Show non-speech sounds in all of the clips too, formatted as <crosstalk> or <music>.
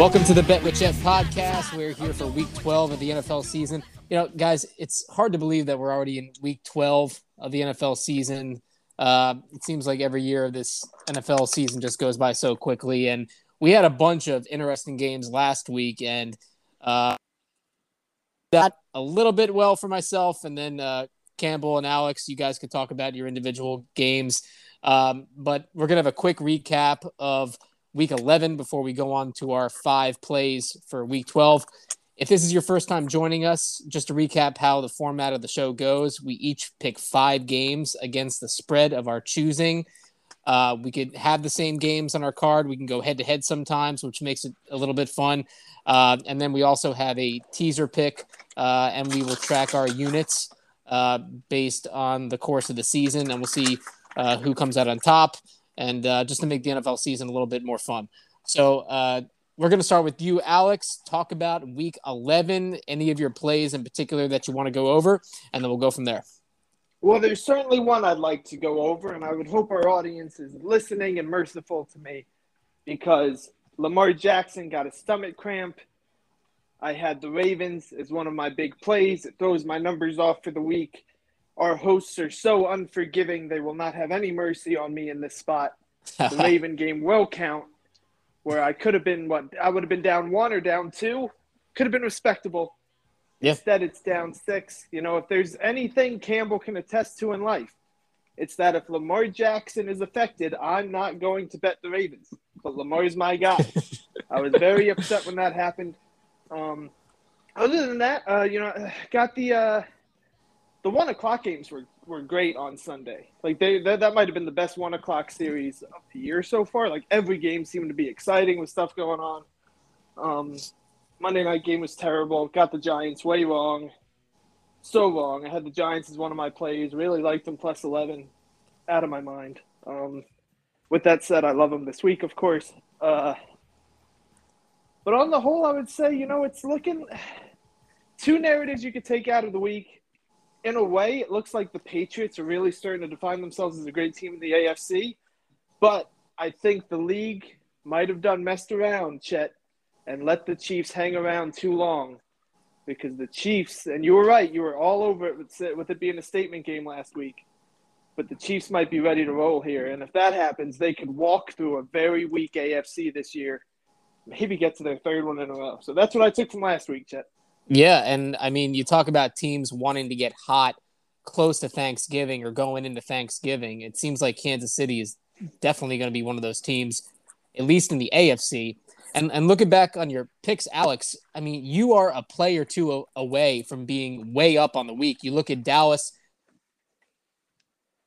Welcome to the Bet with Chet podcast. We're here for week 12 of the NFL season. You know, guys, it's hard to believe that we're already in week 12 of the NFL season. Uh, it seems like every year of this NFL season just goes by so quickly. And we had a bunch of interesting games last week, and uh, that a little bit well for myself. And then uh, Campbell and Alex, you guys could talk about your individual games. Um, but we're going to have a quick recap of week 11 before we go on to our five plays for week 12. If this is your first time joining us, just to recap how the format of the show goes, we each pick five games against the spread of our choosing. Uh, we could have the same games on our card. We can go head to head sometimes, which makes it a little bit fun. Uh, and then we also have a teaser pick, uh, and we will track our units uh, based on the course of the season, and we'll see uh, who comes out on top and uh, just to make the NFL season a little bit more fun. So uh, we're going to start with you, Alex. Talk about Week 11, any of your plays in particular that you want to go over, and then we'll go from there. Well, there's certainly one I'd like to go over, and I would hope our audience is listening and merciful to me because Lamar Jackson got a stomach cramp. I had the Ravens as one of my big plays. It throws my numbers off for the week. Our hosts are so unforgiving, they will not have any mercy on me in this spot. The <laughs> Raven game will count, where I could have been what I would have been down one or down two, could have been respectable. Yeah. Instead, it's down six. You know, if there's anything Campbell can attest to in life, it's that if Lamar Jackson is affected, I'm not going to bet the Ravens. But Lamar's my guy. <laughs> I was very upset when that happened. Um, other than that, uh, you know, <sighs> got the uh, the one o'clock games were, were great on Sunday. Like they that, that might have been the best one o'clock series of the year so far. Like every game seemed to be exciting with stuff going on. Um, Monday night game was terrible. Got the Giants way wrong. So wrong. I had the Giants as one of my plays. Really liked them plus eleven. Out of my mind. Um, with that said, I love them this week, of course. Uh, but on the whole, I would say, you know, it's looking <sighs> two narratives you could take out of the week. In a way, it looks like the Patriots are really starting to define themselves as a great team in the AFC. But I think the league might have done messed around, Chet, and let the Chiefs hang around too long. Because the Chiefs, and you were right, you were all over it with, with it being a statement game last week. But the Chiefs might be ready to roll here. And if that happens, they could walk through a very weak AFC this year, maybe get to their third one in a row. So that's what I took from last week, Chet. Yeah, and I mean, you talk about teams wanting to get hot close to Thanksgiving or going into Thanksgiving. It seems like Kansas City is definitely going to be one of those teams, at least in the AFC. And and looking back on your picks, Alex, I mean, you are a play or two away from being way up on the week. You look at Dallas,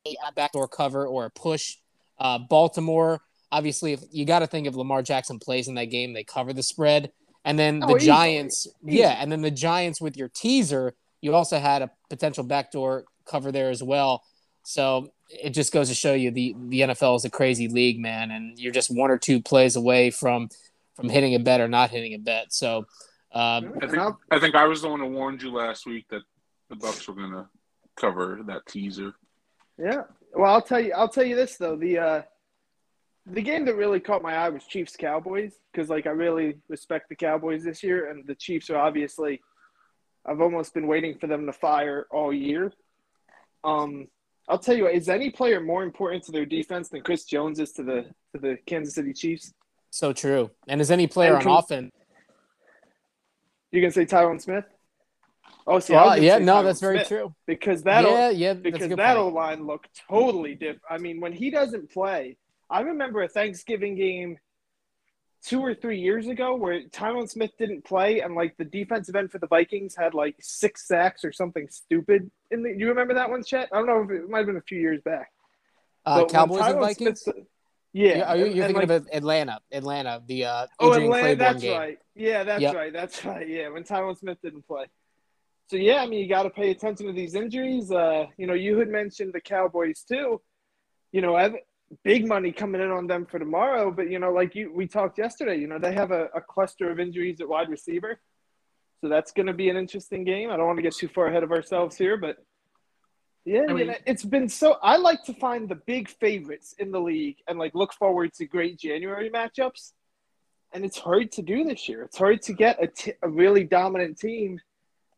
a backdoor cover or a push. Uh, Baltimore, obviously, if you got to think if Lamar Jackson plays in that game, they cover the spread. And then the Oh. Giants, Easy. yeah, and then the Giants with your teaser, you also had a potential backdoor cover there as well. So it just goes to show you the the NFL is a crazy league, man, and you're just one or two plays away from from hitting a bet or not hitting a bet. So um, I think I think I was the one who warned you last week that the Bucks were gonna cover that teaser. Yeah. Well, I'll tell you. I'll tell you this though. The uh, the game that really caught my eye was Chiefs Cowboys because like I really respect the Cowboys this year, and the Chiefs are obviously. I've almost been waiting for them to fire all year. Um, I'll tell you what. Is any player more important to their defense than Chris Jones is to the to the Kansas City Chiefs? so true. And is any player And on offense? You gonna say Tyron Smith? Oh, see, Yeah, no, Tyron that's very Smith true. because that yeah, yeah, because that. O line looked totally different. I mean, when he doesn't play, I remember a Thanksgiving game two or three years ago where Tyron Smith didn't play, and like the defensive end for the Vikings had like six sacks or something stupid. In the, you remember that one, Chet? I don't know if it might have been a few years back. Uh, Cowboys and Vikings. Smith- Yeah, Yeah, are you, and- you're and, thinking like, of Atlanta, Atlanta, the uh, Oh, Adrian Atlanta, that's right. Yeah, that's Yep. right. That's right. Yeah, when Tyron Smith didn't play. So yeah, I mean, you got to pay attention to these injuries. Uh, you know, you had mentioned the Cowboys too. You know, I've, big money coming in on them for tomorrow, but you know, like you we talked yesterday, you know, they have a, a cluster of injuries at wide receiver. So that's going to be an interesting game. I don't want to get too far ahead of ourselves here, but yeah, I you mean- know, it's been so. I like to find the big favorites in the league and like look forward to great January matchups. And it's hard to do this year. It's hard to get a, t- a really dominant team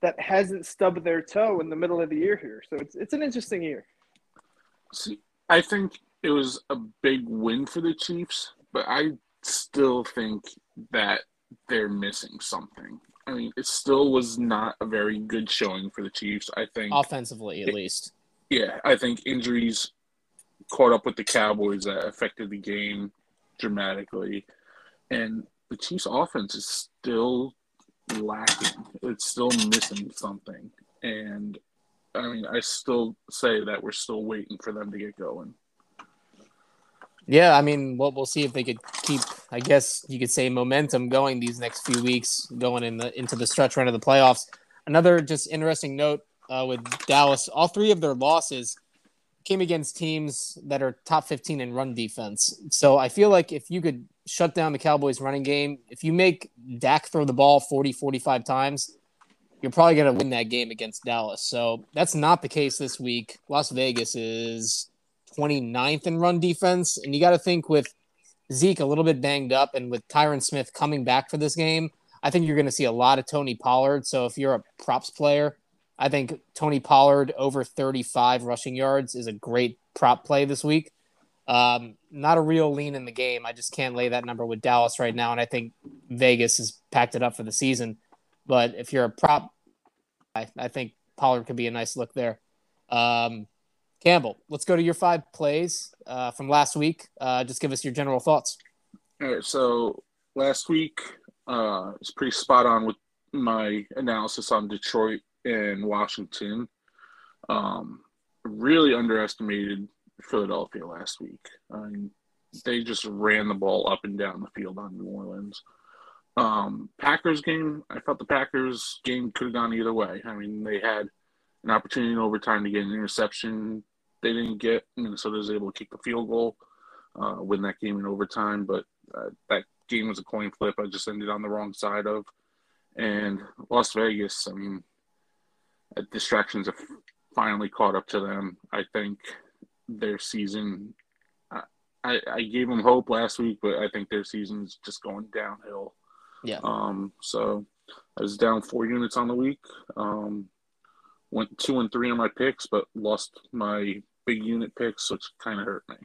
that hasn't stubbed their toe in the middle of the year here. So it's it's an interesting year. See, I think it was a big win for the Chiefs, but I still think that they're missing something. I mean, it still was not a very good showing for the Chiefs. I think, offensively at least. yeah, I think injuries caught up with the Cowboys that affected the game dramatically, and the Chiefs' offense is still lacking. It's still missing something, and I mean, I still say that we're still waiting for them to get going. Yeah, I mean, well, we'll see if they could keep, I guess you could say, momentum going these next few weeks, going in the into the stretch run of the playoffs. Another just interesting note uh, with Dallas: all three of their losses came against teams that are top 15 in run defense. So I feel like if you could shut down the Cowboys' running game, if you make Dak throw the ball 40, 45 times, you're probably going to win that game against Dallas. So that's not the case this week. Las Vegas is 29th in run defense. And you got to think with Zeke a little bit banged up and with Tyron Smith coming back for this game, I think you're going to see a lot of Tony Pollard. So if you're a props player, I think Tony Pollard over 35 rushing yards is a great prop play this week. Um, not a real lean in the game. I just can't lay that number with Dallas right now. And I think Vegas has packed it up for the season. But if you're a prop, I, I think Pollard could be a nice look there. Um, Campbell, let's go to your five plays uh, from last week. Uh, just give us your general thoughts. All right, so last week uh, pretty spot on with my analysis on Detroit and Washington. Um, really underestimated Philadelphia last week. I mean, they just ran the ball up and down the field on New Orleans. Um, Packers game, I thought the Packers game could have gone either way. I mean, they had an opportunity in overtime to get an interception. They didn't get. Minnesota was able to kick the field goal, uh, win that game in overtime. But uh, that game was a coin flip. I just ended on the wrong side of. And Las Vegas, I mean, uh, distractions have finally caught up to them. I think their season, I, I, I gave them hope last week, but I think their season's just going downhill. Yeah. Um. So I was down four units on the week. Um, went two and three on my picks, but lost my big unit picks, which kind of hurt me.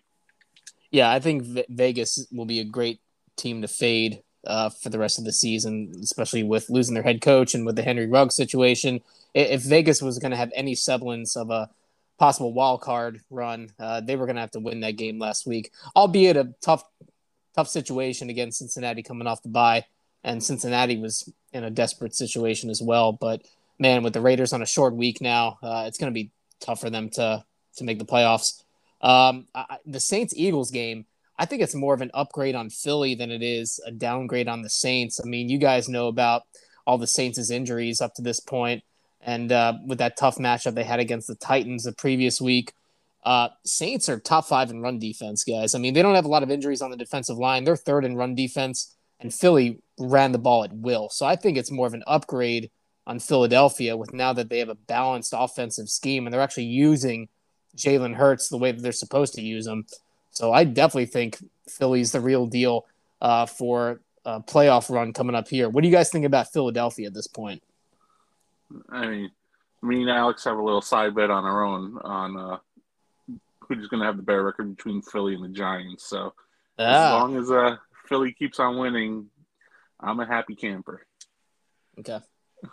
Yeah, I think Ve- Vegas will be a great team to fade uh, for the rest of the season, especially with losing their head coach and with the Henry Ruggs situation. If Vegas was going to have any semblance of a possible wild card run, uh, they were going to have to win that game last week, albeit a tough, tough situation against Cincinnati coming off the bye, and Cincinnati was in a desperate situation as well. But man, with the Raiders on a short week now, uh, it's going to be tough for them to to make the playoffs. Um, I, the Saints Eagles game, I think it's more of an upgrade on Philly than it is a downgrade on the Saints. I mean, you guys know about all the Saints' injuries up to this point, and uh, with that tough matchup they had against the Titans the previous week. Uh, Saints are top five in run defense, guys. I mean, they don't have a lot of injuries on the defensive line. They're third in run defense, and Philly ran the ball at will. So I think it's more of an upgrade on Philadelphia with now that they have a balanced offensive scheme and they're actually using Jalen Hurts the way that they're supposed to use him. So I definitely think Philly's the real deal uh, for a playoff run coming up here. What do you guys think about Philadelphia at this point? I mean, me and Alex have a little side bet on our own on uh, who's going to have the better record between Philly and the Giants. So as Ah, long as uh, Philly keeps on winning, I'm a happy camper. okay.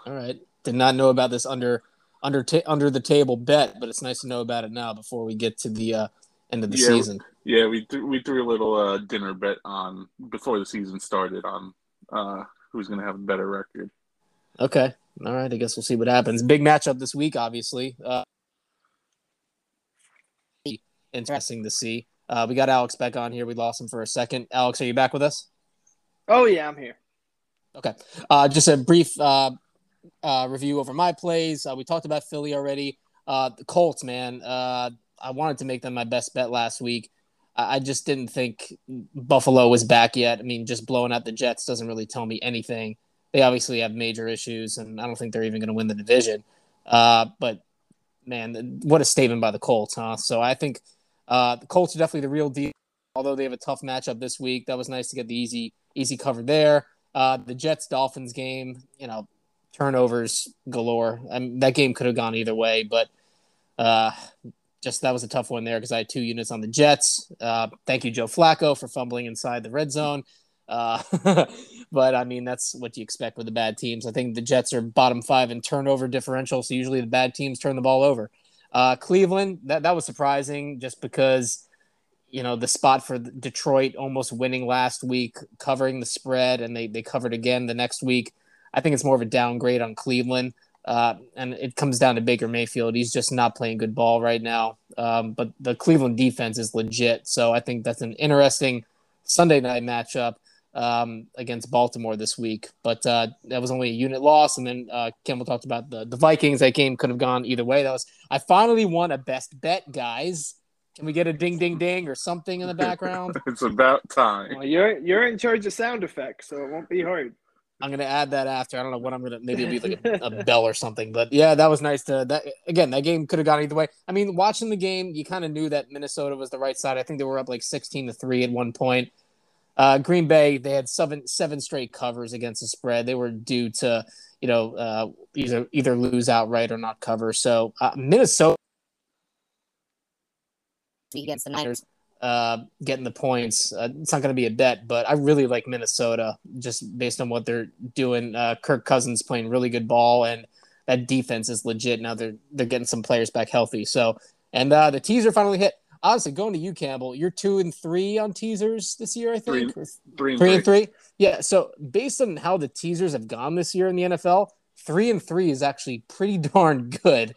All right. Did not know about this under under ta- under the table bet, but it's nice to know about it now before we get to the uh, end of the Yeah. season. Yeah, we threw, we threw a little uh, dinner bet on before the season started on uh, who's going to have a better record. Okay. All right. I guess we'll see what happens. Big matchup this week, obviously. Uh, interesting to see. Uh, we got Alex back on here. We lost him for a second. Alex, are you back with us? Oh yeah, I'm here. Okay. Uh, just a brief uh, uh, review over my plays. Uh, we talked about Philly already. Uh, the Colts, man. Uh, I wanted to make them my best bet last week. I, I just didn't think Buffalo was back yet. I mean, just blowing out the Jets doesn't really tell me anything. They obviously have major issues, and I don't think they're even going to win the division. Uh, but man, what a statement by the Colts, huh? So I think uh, the Colts are definitely the real deal. Although they have a tough matchup this week, that was nice to get the easy easy cover there. Uh, the Jets Dolphins game, you know, turnovers galore. That game could have gone either way, but uh, just that was a tough one there because I had two units on the Jets. Uh, thank you, Joe Flacco, for fumbling inside the red zone. Uh, <laughs> but I mean, that's what you expect with the bad teams. I think the Jets are bottom five in turnover differential, so usually the bad teams turn the ball over. Uh, Cleveland, that that was surprising, just because you know the spot for Detroit almost winning last week, covering the spread, and they they covered again the next week. I think it's more of a downgrade on Cleveland. Uh, and it comes down to Baker Mayfield. He's just not playing good ball right now. Um, but the Cleveland defense is legit. So I think that's an interesting Sunday night matchup um, against Baltimore this week. But uh, that was only a unit loss. And then uh, Campbell talked about the, the Vikings. That game could have gone either way. That was I finally won a best bet, guys. Can we get a ding, ding, ding or something in the background? <laughs> it's about time. Well, you're you're in charge of sound effects, so it won't be hard. I'm gonna add that after. I don't know what I'm gonna. Maybe it'll be like a, a <laughs> bell or something. But yeah, that was nice to. That again, that game could have gone either way. I mean, watching the game, you kind of knew that Minnesota was the right side. I think they were up like 16 to three at one point. Uh, Green Bay, they had seven seven straight covers against the spread. They were due to you know uh, either either lose outright or not cover. So uh, Minnesota against the Niners uh, getting the points. Uh, it's not going to be a bet, but I really like Minnesota just based on what they're doing. Uh, Kirk Cousins playing really good ball, and that defense is legit. Now they're they're getting some players back healthy. So, and uh, the teaser finally hit. Honestly, going to you, Campbell, you're two and three on teasers this year, I think. Three, three, and, three and three. Yeah. So based on how the teasers have gone this year in the NFL, three and three is actually pretty <laughs> darn good.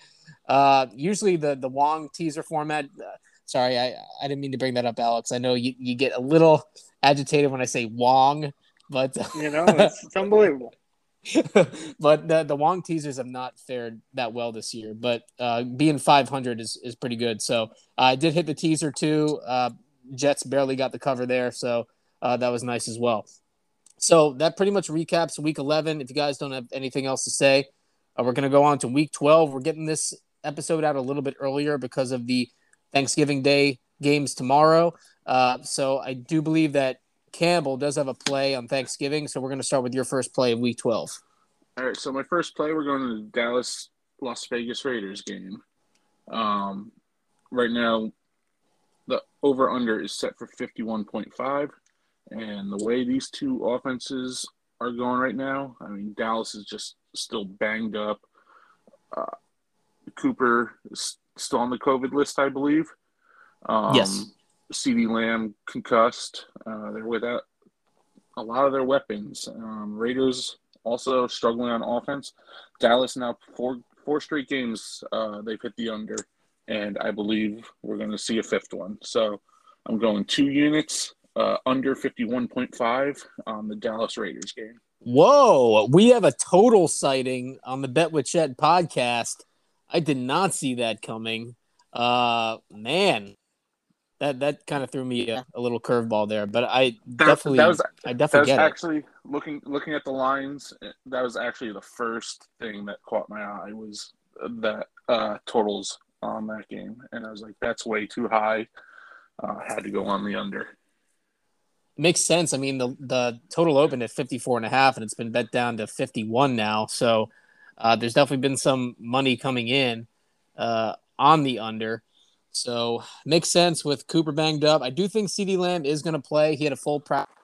Uh, usually the the Wong teaser format. Uh, Sorry, I, I didn't mean to bring that up, Alex. I know you, you get a little agitated when I say Wong, but <laughs> you know it's, it's unbelievable. <laughs> but the the Wong teasers have not fared that well this year. But uh, being 500 is is pretty good. So uh, I did hit the teaser too. Uh, Jets barely got the cover there, so uh, that was nice as well. So that pretty much recaps Week 11. If you guys don't have anything else to say, uh, we're going to go on to Week 12. We're getting this episode out a little bit earlier because of the Thanksgiving Day games tomorrow. Uh, so I do believe that Campbell does have a play on Thanksgiving. So we're going to start with your first play of Week 12. All right. So my first play, we're going to the Dallas Las Vegas Raiders game. Um, right now, the over under is set for 51.5. And the way these two offenses are going right now, I mean, Dallas is just still banged up. Uh, Cooper is still on the COVID list, I believe. Um, yes. CeeDee Lamb concussed. Uh, they're without a lot of their weapons. Um, Raiders also struggling on offense. Dallas now four four straight games uh, they've hit the under, and I believe we're going to see a fifth one. So I'm going two units uh, under 51.5 on the Dallas Raiders game. Whoa, we have a total sighting on the Bet with Chet podcast. I did not see that coming. Uh, man, that that kind of threw me a, a little curveball there, but I that, definitely, that was, I definitely that was actually it. looking looking at the lines. That was actually the first thing that caught my eye was that uh, totals on that game, and I was like, that's way too high. Uh, had to go on the under. Makes sense. I mean, the the total opened at 54 and a half, and it's been bet down to 51 now. So uh, there's definitely been some money coming in uh, on the under. So makes sense with Cooper banged up. I do think CeeDee Lamb is going to play. He had a full practice.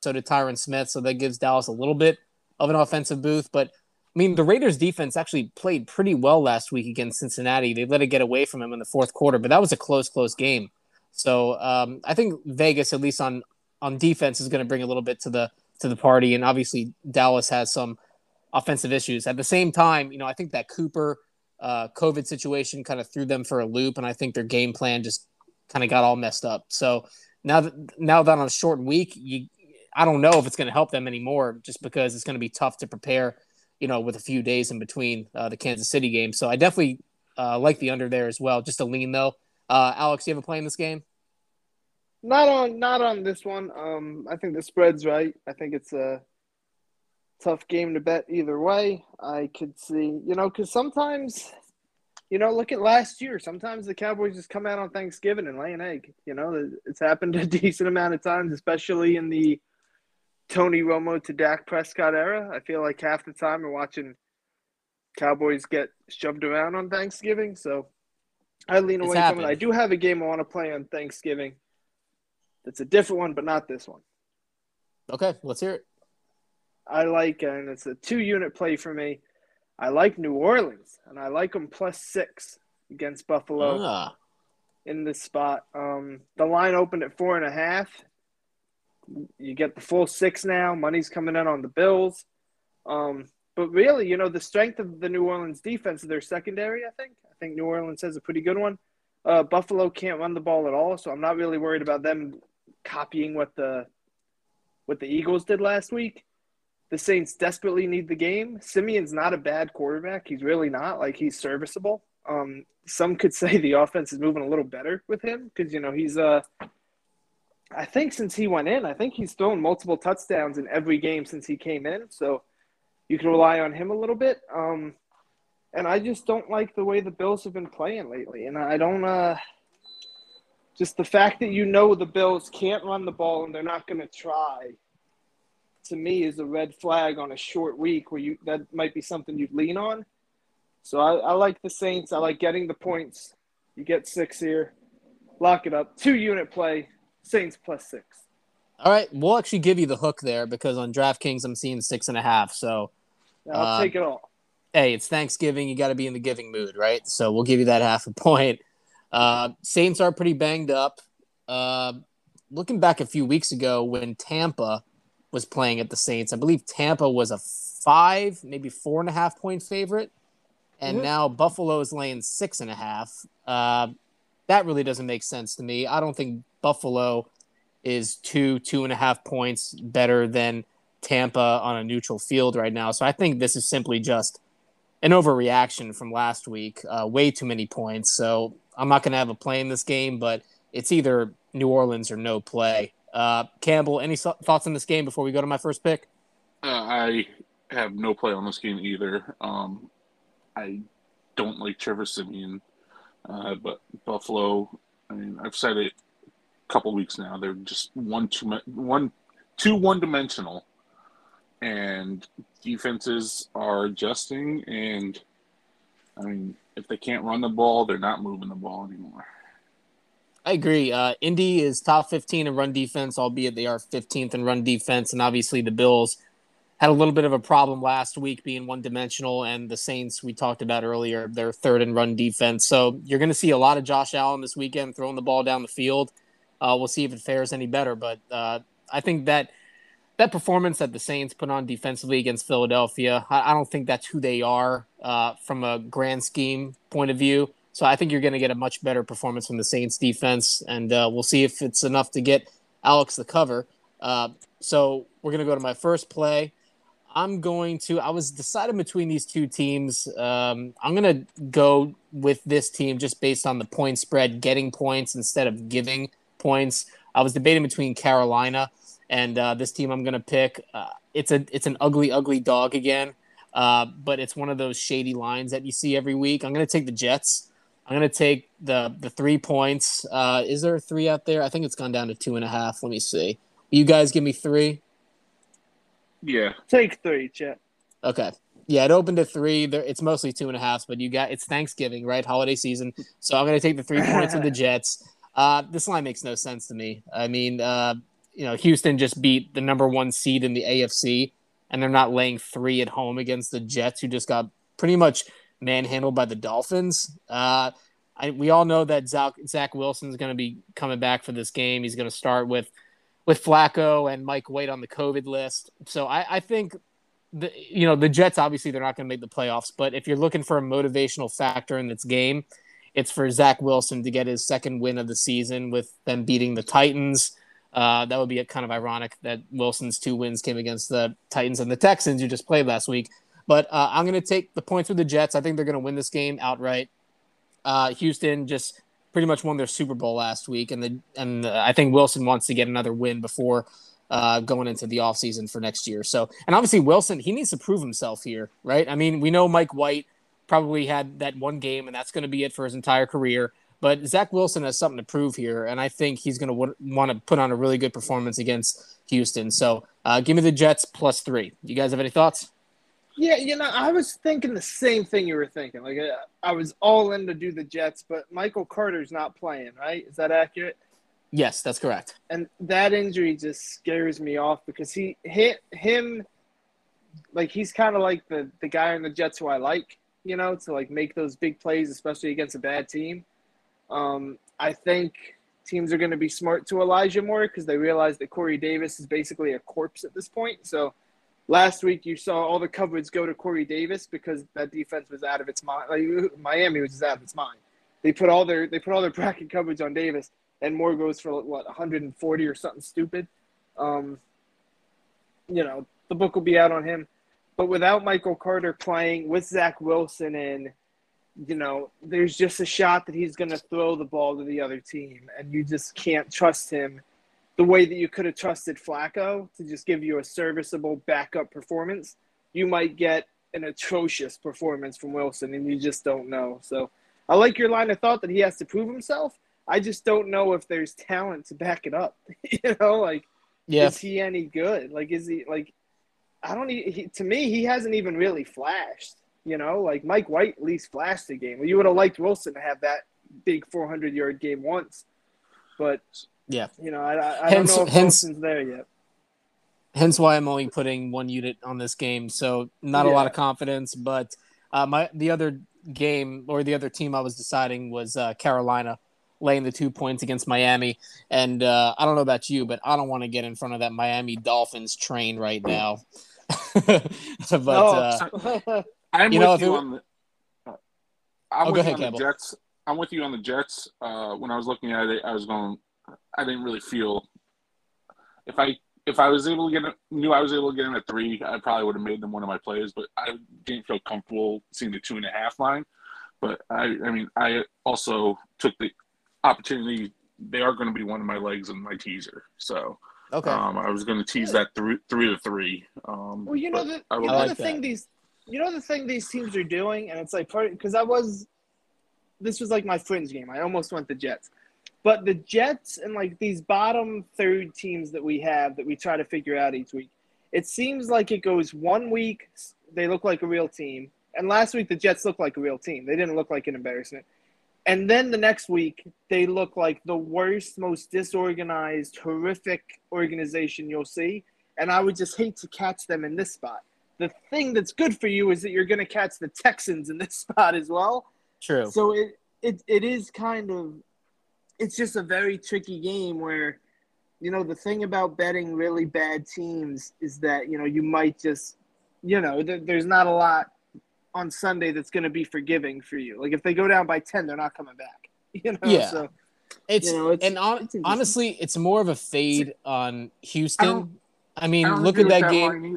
So did Tyron Smith. So that gives Dallas a little bit of an offensive booth. But I mean, the Raiders defense actually played pretty well last week against Cincinnati. They let it get away from him in the fourth quarter, but that was a close, close game. So um, I think Vegas, at least on on defense, is going to bring a little bit to the to the party. And obviously, Dallas has some offensive issues. At the same time, you know, I think that Cooper uh, COVID situation kind of threw them for a loop, and I think their game plan just kind of got all messed up. So now that now that on a short week, you I don't know if it's going to help them anymore, just because it's going to be tough to prepare, you know, with a few days in between uh, the Kansas City game. So I definitely uh, like the under there as well. Just a lean though. Uh, Alex, you have a play in this game? Not on, not on this one. Um, I think the spread's right. I think it's a tough game to bet either way. I could see, you know, because sometimes, you know, look at last year. Sometimes the Cowboys just come out on Thanksgiving and lay an egg. You know, it's happened <laughs> a decent amount of times, especially in the Tony Romo to Dak Prescott era. I feel like half the time we're watching Cowboys get shoved around on Thanksgiving. So I lean away from it. I do have a game I want to play on Thanksgiving. That's a different one, but not this one. Okay, let's hear it. I like, and it's a two unit play for me. I like New Orleans, and I like them plus six against Buffalo ah. in this spot. Um, the line opened at four and a half. You get the full six now. Money's coming in on the Bills. Um, but really, you know, the strength of the New Orleans defense is their secondary, I think. I think New Orleans has a pretty good one. Uh, Buffalo can't run the ball at all, so I'm not really worried about them copying what the what the Eagles did last week. The Saints desperately need the game. Siemian's not a bad quarterback. He's really not. Like he's serviceable. Um, some could <laughs> say the offense is moving a little better with him because you know he's uh I think since he went in, I think he's thrown multiple touchdowns in every game since he came in. So you can rely on him a little bit. Um, and I just don't like the way the Bills have been playing lately. And I don't uh just the fact that you know the Bills can't run the ball and they're not going to try to me is a red flag on a short week where you that might be something you'd lean on. So I, I like the Saints. I like getting the points. You get six here. Lock it up. Two unit play. Saints plus six. All right, we'll actually give you the hook there because on DraftKings I'm seeing six and a half. So I'll uh, take it all. Hey, it's Thanksgiving. You got to be in the giving mood, right? So we'll give you that half a <laughs> point. Uh, Saints are pretty banged up. Uh, looking back a few weeks ago when Tampa was playing at the Saints, I believe Tampa was a five, maybe four and a half point favorite, and mm-hmm. now Buffalo is laying six and a half. Uh, that really doesn't make sense to me. I don't think Buffalo is two, two and a half points better than Tampa on a neutral field right now. So I think this is simply just an overreaction from last week. Uh, way too many points. So I'm not going to have a play in this game, but it's either New Orleans or no play. Uh, Campbell, any thoughts on this game before we go to my first pick? Uh, I have no play on this game either. Um, I don't like Trevor Siemian, uh, but Buffalo. I mean, I've said it a couple weeks now. They're just one too one too one dimensional, and defenses are adjusting. And I mean, if they can't run the ball, they're not moving the ball anymore. I agree. Uh, Indy is top 15 in run defense, albeit they are 15th in run defense. And obviously, the Bills had a little bit of a problem last week being one dimensional. And the Saints, we talked about earlier, they're third in run defense. So you're going to see a lot of Josh Allen this weekend throwing the ball down the field. Uh, we'll see if it fares any better. But uh, I think that that performance that the Saints put on defensively against Philadelphia, I, I don't think that's who they are uh, from a grand scheme point of view. So I think you're going to get a much better performance from the Saints defense, and uh, we'll see if it's enough to get Alex the cover. Uh, so we're going to go to my first play. I'm going to. I was deciding between these two teams. Um, I'm going to go with this team just based on the point spread, getting points instead of giving points. I was debating between Carolina and uh, this team. I'm going to pick. Uh, it's a it's an ugly, ugly dog again, uh, but it's one of those shady lines that you see every week. I'm going to take the Jets. I'm gonna take the the three points. Uh, is there a three out there? I think it's gone down to two and a half. Let me see. You guys give me three. Yeah, take three, Chet. Okay. Yeah, it opened at three. There, it's mostly two and a half, but you got it's Thanksgiving, right? Holiday season. So I'm gonna take the three points of the <laughs> Jets. Uh, this line makes no sense to me. I mean, uh, you know, Houston just beat the number one seed in the AFC, and they're not laying three at home against the Jets, who just got pretty much manhandled by the Dolphins. Uh, I, we all know that Zach, Zach Wilson is going to be coming back for this game. He's going to start with with Flacco and Mike White on the COVID list. So I, I think the you know the Jets obviously they're not going to make the playoffs, but if you're looking for a motivational factor in this game, it's for Zach Wilson to get his second win of the season with them beating the Titans. Uh, that would be kind of ironic that Wilson's two wins came against the Titans and the Texans, who just played last week. But uh, I'm going to take the points with the Jets. I think they're going to win this game outright. Uh, Houston just pretty much won their Super Bowl last week, and the and I think Wilson wants to get another win before uh, going into the offseason for next year. So, and obviously Wilson, he needs to prove himself here, right? I mean, we know Mike White probably had that one game, and that's going to be it for his entire career. But Zach Wilson has something to prove here, and I think he's going to w- want to put on a really good performance against Houston. So, uh, give me the Jets plus three. You guys have any thoughts? Yeah, you know, I was thinking the same thing you were thinking. Like, uh, I was all in to do the Jets, but Michael Carter's not playing, right? Is that accurate? Yes, that's correct. And that injury just scares me off because he hit him like he's kind of like the the guy on the Jets who I like, you know, to like make those big plays, especially against a bad team. Um, I think teams are going to be smart to Elijah Moore because they realize that Corey Davis is basically a corpse at this point. So last week you saw all the coverage go to Corey Davis because that defense was out of its mind. Like Miami was just out of its mind. They put all their they put all their <laughs> bracket coverage on Davis, and Moore goes for what 140 or something stupid. Um, you know the book will be out on him, but without Michael Carter playing with Zach Wilson and you know, there's just a shot that he's going to throw the ball to the other team, and you just can't trust him the way that you could have trusted Flacco to just give you a serviceable backup performance, you might get an atrocious performance from Wilson, and you just don't know. So I like your line of thought that he has to prove himself. I just don't know if there's talent to back it up. <laughs> you know, like, yeah. is he any good? Like, is he like? I don't. He, to me, he hasn't even really flashed. You know, like Mike White at least flashed the game. Well, you would have liked Wilson to have that big 400 yard game once, but yeah. You know, I, I hence, don't know if hence, Wilson's there yet. Hence why I'm only putting one unit on this game. So not yeah. a lot of confidence, but uh, my the other game or the other team I was deciding was uh, Carolina laying the two points against Miami. And uh, I don't know about you, but I don't want to get in front of that Miami Dolphins train right now. <laughs> but uh, <laughs> I'm you with you it, on the. I'm oh, with ahead, you on the Jets. I'm with you on the Jets. Uh, when I was looking at it, I was going I didn't really feel if I if I was able to get knew I was able to get in at three, I probably would have made them one of my plays. But I didn't feel comfortable seeing the two and a half line. But I, I mean, I also took the opportunity. They are going to be one of my legs in my teaser. So okay, um, I was going to tease that three three to three. Um, well, you know the you know like the that. thing these you know the thing these teams are doing, and it's like part because I was this was like my fringe game. I almost went the Jets. But the Jets and like these bottom third teams that we have that we try to figure out each week, it seems like it goes one week they look like a real team, and last week the Jets looked like a real team. They didn't look like an embarrassment. And then the next week they look like the worst, most disorganized, horrific organization you'll see. And I would just hate to catch them in this spot. The thing that's good for you is that you're going to catch the Texans in this <laughs> spot as well. True. So it, it, it is kind of it's just a very tricky game where you know the thing about betting really bad teams is that you know you might just you know th- there's not a lot on Sunday that's going to be forgiving for you. Like if they go down by 10, they're not coming back. <laughs> You know, yeah. So, it's, you know, it's and on, it's honestly, it's more of a fade on Houston. I, I mean, I look at that, that game.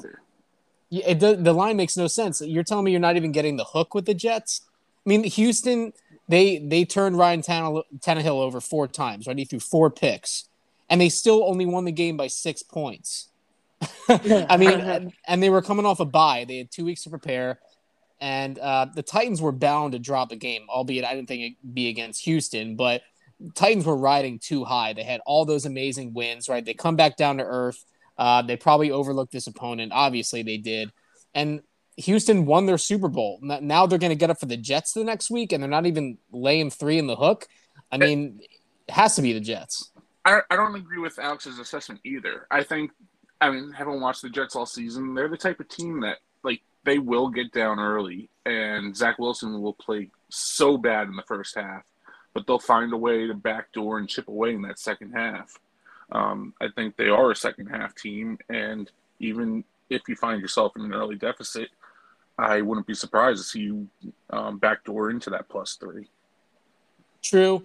Yeah, it, the, the line makes no sense. You're telling me you're not even getting the hook with the Jets. I mean, Houston they they turned Ryan Tannehill over four times, right? He threw four picks, and they still only won the game by six points. <laughs> I mean, and they were coming off a bye. They had two weeks to prepare, and uh, the Titans were bound to drop a game, albeit I didn't think it'd be against Houston, but Titans were riding too high. They had all those amazing wins, right? They come back down to earth. Uh, they probably overlooked this opponent. Obviously, they did. And Houston won their Super Bowl. Now they're going to get up for the Jets the next week, and they're not even laying three in the hook. I mean, it has to be the Jets. I, I don't agree with Alex's assessment either. I think, I mean, having watched the Jets all season, they're the type of team that, like, they will get down early, and Zach Wilson will play so bad in the first half, but they'll find a way to backdoor and chip away in that second half. Um, I think they are a second half team, and even if you find yourself in an early deficit, I wouldn't be surprised to see you um, backdoor into that plus three. True.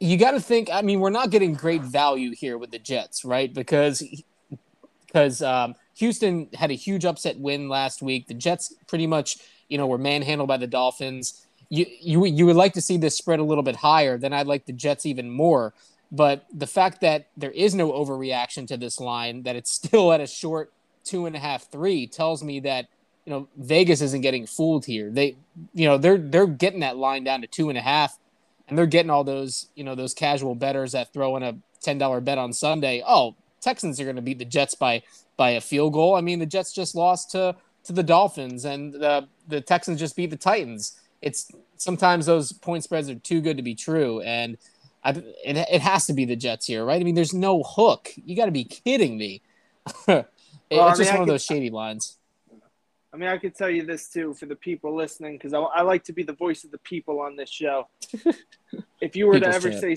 You got to think. I mean, we're not getting great value here with the Jets, right? Because because um, Houston had a huge upset win last week. The Jets pretty much, you know, were manhandled by the Dolphins. You you you would like to see this spread a little bit higher. Then I'd like the Jets even more. But the fact that there is no overreaction to this line, that it's <laughs> still at a short two and a half, three, tells me that you know Vegas isn't getting fooled here. They, you know, they're they're getting that line down to two and a half, and they're getting all those you know those casual betters that throw in a ten dollar bet on Sunday. Oh, Texans are going to beat the Jets by by a field goal. I mean, the Jets just lost to to the Dolphins, and the the Texans just beat the Titans. It's sometimes those point spreads are too good to be true, and I, it, it has to be the Jets here, right? I mean, there's no hook. You got to be kidding me. <laughs> It- Well, I it's just mean, I one of those shady lines. I mean, I could tell you this too for the people listening, because I, I like to be the voice of the people on this show. <laughs> if you were to ever say,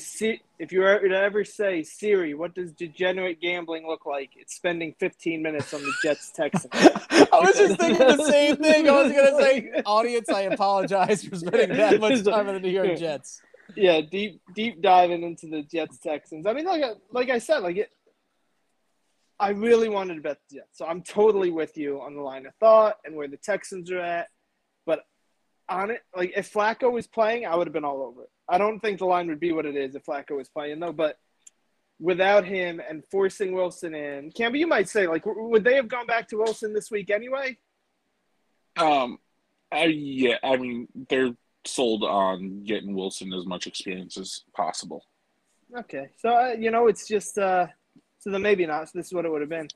if you were to ever say, Siri, what does degenerate gambling look like? It's spending 15 minutes on the Jets Texans. <laughs> I was just thinking the same thing. I was gonna say, <laughs> audience, I apologize for spending that much time on the New York Jets. yeah, deep deep diving into the Jets Texans. I mean, like like I said, like it. I really wanted to bet the Jets, so I'm totally with you on the line of thought and where the Texans are at. But on it, like if Flacco was playing, I would have been all over it. I don't think the line would be what it is if Flacco was playing though. But without him and forcing Wilson in, Campbell, you might say like, would they have gone back to Wilson this week anyway? Um, I, yeah, I mean they're sold on getting Wilson as much experience as possible. Okay, so uh, you know, it's just uh, so then maybe not. So this is what it would have been.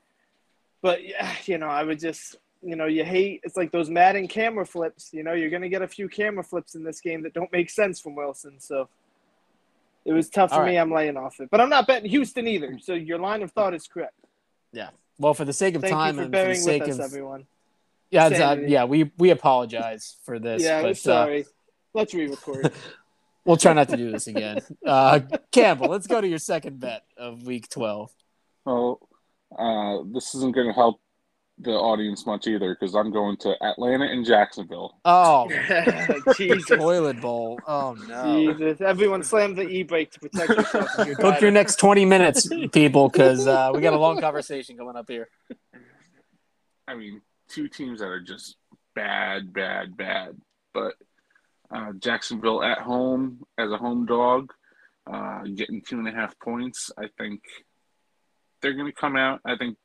But yeah, <sighs> you know, I would just, you know, you hate. It's like those Madden camera flips. You know, you're gonna get a few camera flips in this game that don't make sense from Wilson. So it was tough for me. I'm laying off it, but I'm not betting Houston either. So your line of thought is correct. Yeah. Well, for the sake of Thank time for and for the sake us, of everyone. yeah, uh, yeah, we we apologize for this. yeah, but, uh, sorry. Let's re-record. <laughs> we'll try not to do this again. Uh, Campbell, let's go to your second bet of Week 12. Well, uh, this isn't going to help the audience much either because I'm going to Atlanta and Jacksonville. Oh, <laughs> Jesus. toilet bowl. Oh no. Jesus. Everyone slam the e-brake to protect yourself. if you're Book your next 20 minutes, people, because uh, we got a long <laughs> conversation coming up here. I mean, two teams that are just bad, bad, bad. But uh, Jacksonville at home as a home dog, uh, getting two and a half points. I think they're going to come out. I think,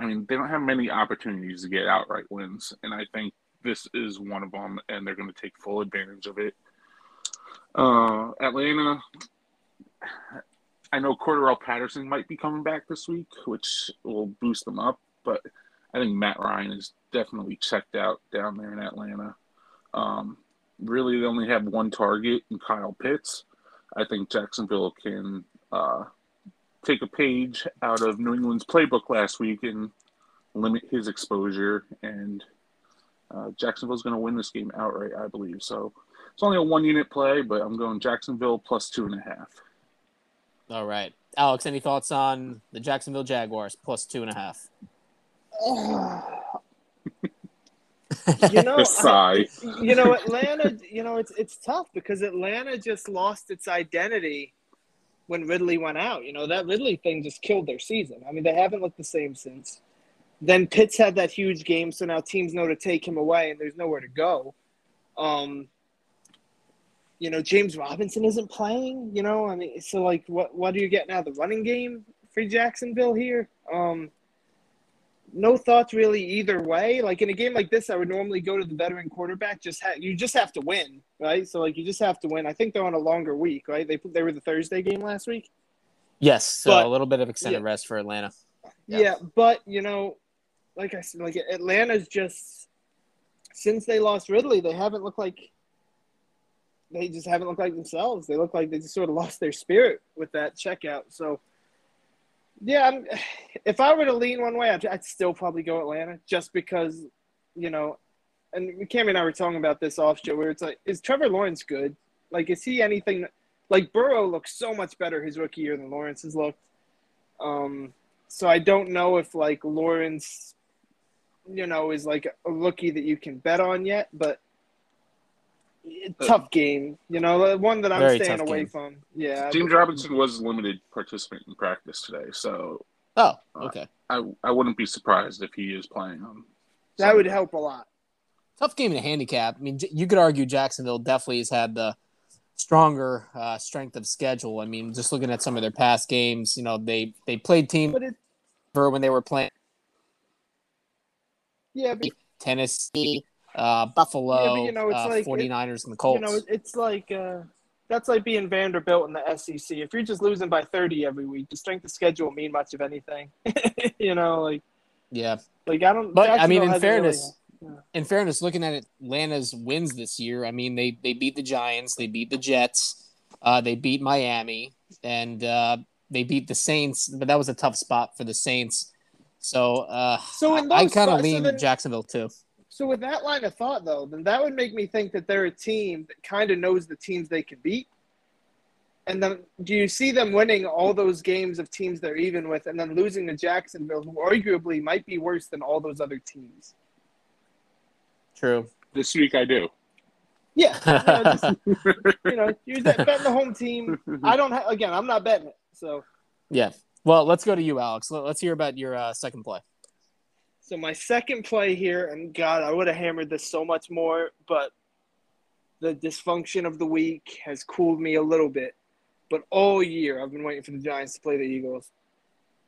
I mean, they don't have many opportunities to get outright wins, and I think this is one of them, and they're going to take full advantage of it. Uh, Atlanta. I know Cordarrelle Patterson might be coming back this week, which will boost them up, but I think Matt Ryan is definitely checked out down there in Atlanta. Um, really, they only have one target in Kyle Pitts. I think Jacksonville can uh, take a page out of New England's playbook last week and limit his exposure. And uh, Jacksonville's going to win this game outright, I believe. So it's only a one unit play, but I'm going Jacksonville plus two and a half. All right. Alex, any thoughts on the Jacksonville Jaguars plus two and a half? <sighs> you know, <laughs> A sigh. you know, Atlanta. You know, it's it's tough because Atlanta just lost its identity when Ridley went out. You know, that Ridley thing just killed their season. I mean, they haven't looked the same since. Then Pitts had that huge game, so now teams know to take him away, and there's nowhere to go. Um, you know, James Robinson isn't playing. You know, I mean, so like, what what are you getting out of the running game for Jacksonville here? Um, no thoughts really either way. Like in a game like this, I would normally go to the veteran quarterback. Just ha- you just have to win, right? So like you just have to win. I think they're on a longer week, right? They they were the Thursday game last week. Yes. So But- a little bit of extended yeah. rest for Atlanta. Yeah. Yeah. but you know, like I said, like Atlanta's just since they lost Ridley, they haven't looked like they just haven't looked like themselves. They look like they just sort of lost their spirit with that checkout. So, yeah, I'm, <sighs> if I were to lean one way, I'd, I'd still probably go Atlanta just because, you know, and Cammy and I were talking about this off show where it's like, is Trevor Lawrence good? Like, is he anything? Like Burrow looks so much better his rookie year than Lawrence has looked. Um, so I don't know if like Lawrence, you know, is like a rookie that you can bet on yet, but tough game. You know, the one that I'm Very staying away game. from. Yeah, James Robinson was a limited participant in practice today, so Oh, okay. I I wouldn't be surprised if he is playing on. that would help a lot. Tough game to handicap. I mean, you could argue Jacksonville definitely has had the stronger uh, strength of schedule. I mean, just looking at some of their past games, you know, they they played team But it, when they were playing yeah, but, Tennessee, uh, Buffalo, Yeah, but, you know, it's uh, like- 49ers, and the Colts. you know, it's like uh, that's like being Vanderbilt in the SEC. If you're just losing by 30 every week, the strength of schedule mean much of anything. <laughs> you know, like yeah. like I don't. But I mean, in fairness, really- in fairness, looking at Atlanta's wins this year, I mean, they they beat the Giants, they beat the Jets, uh, they beat Miami, and uh, they beat the Saints. But that was a tough spot for the Saints. So, uh, So in I, those kind of spots- so lean then- Jacksonville too. So with that line of thought, though, then that would make me think that they're a team that kind of knows the teams they can beat. And then, do you see them winning all those games of teams they're even with, and then losing to Jacksonville, who arguably might be worse than all those other teams? True. This week I do. Yeah, <laughs> you know, just, you know you're betting the home team. I don't ha- again. I'm not betting it. So, yeah. Well, let's go to you, Alex. Let- Let's hear about your uh, second play. So my second play here, and God, I would have hammered this so much more, but the dysfunction of the week has cooled me a little bit. But all year, I've been waiting for the Giants to play the Eagles.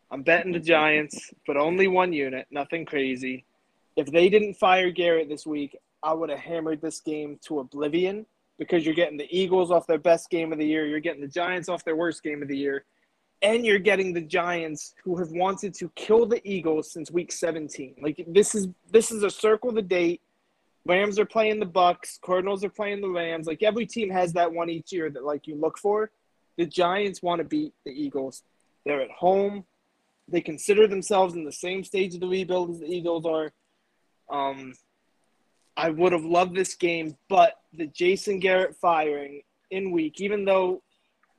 I'm betting the Giants, but only one unit, nothing crazy. If they didn't fire Garrett this week, I would have hammered this game to oblivion because you're getting the Eagles off their best game of the year, you're getting the Giants off their worst game of the year, and you're getting the Giants who have wanted to kill the Eagles since week 17. Like this is this is a circle of the date. Rams are playing the Bucks, Cardinals are playing the Rams. Like every team has that one each year that like you look for. The Giants want to beat the Eagles. They're at home. They consider themselves in the same stage of the rebuild as the Eagles are. Um, I would have loved this game, but the Jason Garrett firing in week, even though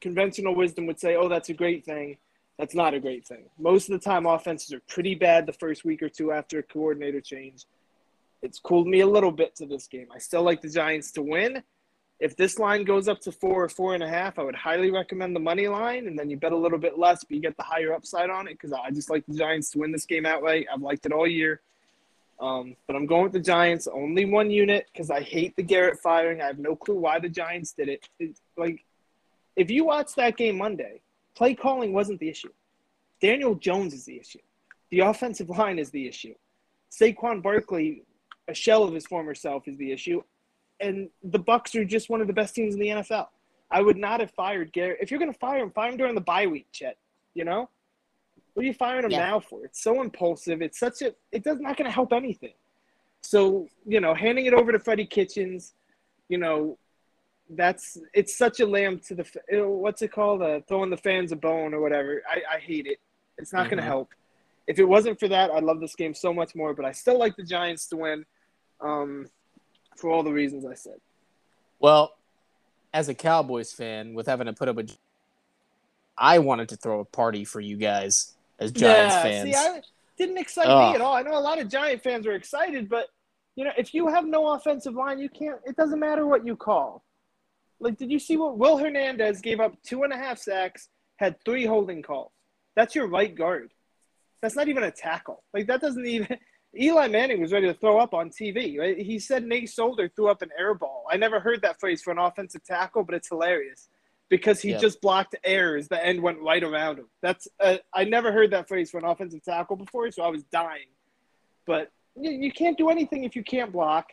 conventional wisdom would say, oh, that's a great thing, that's not a great thing. Most of the time, offenses are pretty bad the first week or two after a coordinator change. It's cooled me a little bit to this game. I still like the Giants to win. If this line goes up to four or four and a half, I would highly recommend the money line, and then you bet a little bit less, but you get the higher upside on it because I just like the Giants to win this game outright. I've liked it all year. Um, but I'm going with the Giants, only one unit because I hate the Garrett firing. I have no clue why the Giants did it. It's like, if you watch that game Monday, play calling wasn't the issue. Daniel Jones is the issue. The offensive line is the issue. Saquon Barkley, a shell of his former self, is the issue. And the Bucks are just one of the best teams in the NFL. I would not have fired Garrett. If you're going to fire him, fire him during the bye week, Chet. You know? What are you firing him Yeah. now for? It's so impulsive. It's such a. It does not going to help anything. So you know, handing it over to Freddie Kitchens, you know, that's it's such a lamb to the. What's it called? Uh, throwing the fans a bone or whatever. I, I hate it. It's not going Mhm. to help. If it wasn't for that, I'd love this game so much more. But I still like the Giants to win, um, for all the reasons I said. Well, as a Cowboys fan, with having to put up a, I wanted to throw a party for you guys as Giants yeah, fans. see, I didn't excite me at all. I know a lot of Giant fans were excited, but you know, if you have no offensive line, you can't. It doesn't matter what you call. Like, did you see what Will Hernandez gave up two and a half sacks, had three holding calls? That's your right guard. That's not even a tackle. Like that doesn't even. <laughs> Eli Manning was ready to throw up on TV. Right? He said Nate Solder threw up an air ball. I never heard that phrase for an offensive tackle, but it's hilarious because he Yeah. just blocked errors. The end went right around him. That's uh, I never heard that phrase for an offensive tackle before, so I was dying. But you, you can't do anything if you can't block.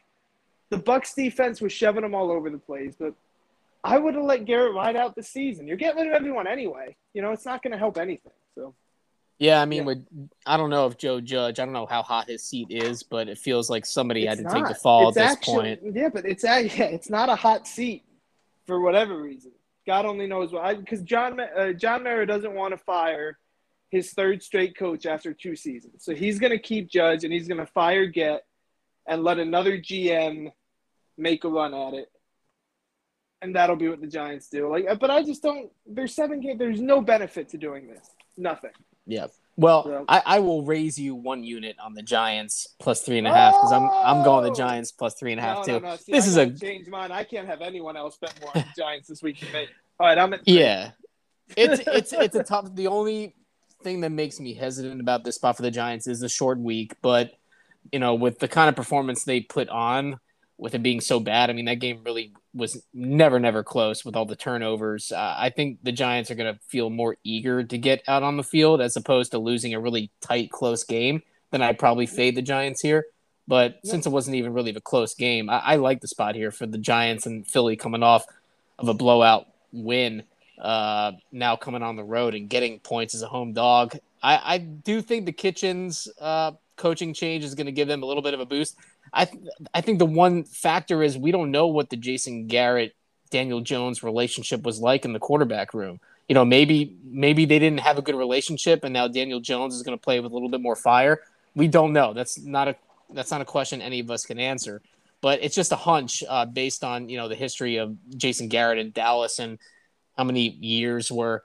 The Bucks defense was shoving them all over the place, but I would have let Garrett ride out the season. You're getting rid of everyone anyway. You know, it's not going to help anything. So yeah, I mean, Yeah. with I don't know if Joe Judge, I don't know how hot his seat is, but it feels like somebody had It's to take the fall It's at this actually- point. Yeah, but it's yeah, it's not a hot seat for whatever reason. God only knows why. Because John uh, John Mara doesn't want to fire his third straight coach after two seasons, so he's going to keep Judge and he's going to fire Get and let another GM make a run at it. And that'll be what the Giants do. Like, but I just don't. There's seven games. There's no benefit to doing this. Nothing. Yeah. Well, So- I, I will raise you one unit on the Giants plus three and a half because I'm I'm going the! Giants plus three and a half no, too. no, no. See, This I is a- change mine. I can't have anyone else bet more on the Giants this week than me. All right, I'm at Yeah, it's it's it's a tough. The only thing that makes me hesitant about this spot for the Giants is the short week, but you know, with the kind of performance they put on, with it being so bad, I mean, that game really was never never close with all the turnovers. Uh, I think the Giants are going to feel more eager to get out on the field as opposed to losing a really tight, close game. Then I'd probably fade the Giants here. But Yeah. since it wasn't even really a close game, I, I like the spot here for the Giants and Philly coming off of a blowout win uh, now coming on the road and getting points as a home dog. I, I do think the Kitchens uh, coaching change is going to give them a little bit of a boost. I th- I think the one factor is we don't know what the Jason Garrett Daniel Jones relationship was like in the quarterback room. You know, maybe maybe they didn't have a good relationship, and now Daniel Jones is going to play with a little bit more fire. We don't know. That's not a that's not a question any of us can answer. But it's just a hunch uh, based on you know the history of Jason Garrett in Dallas and how many years were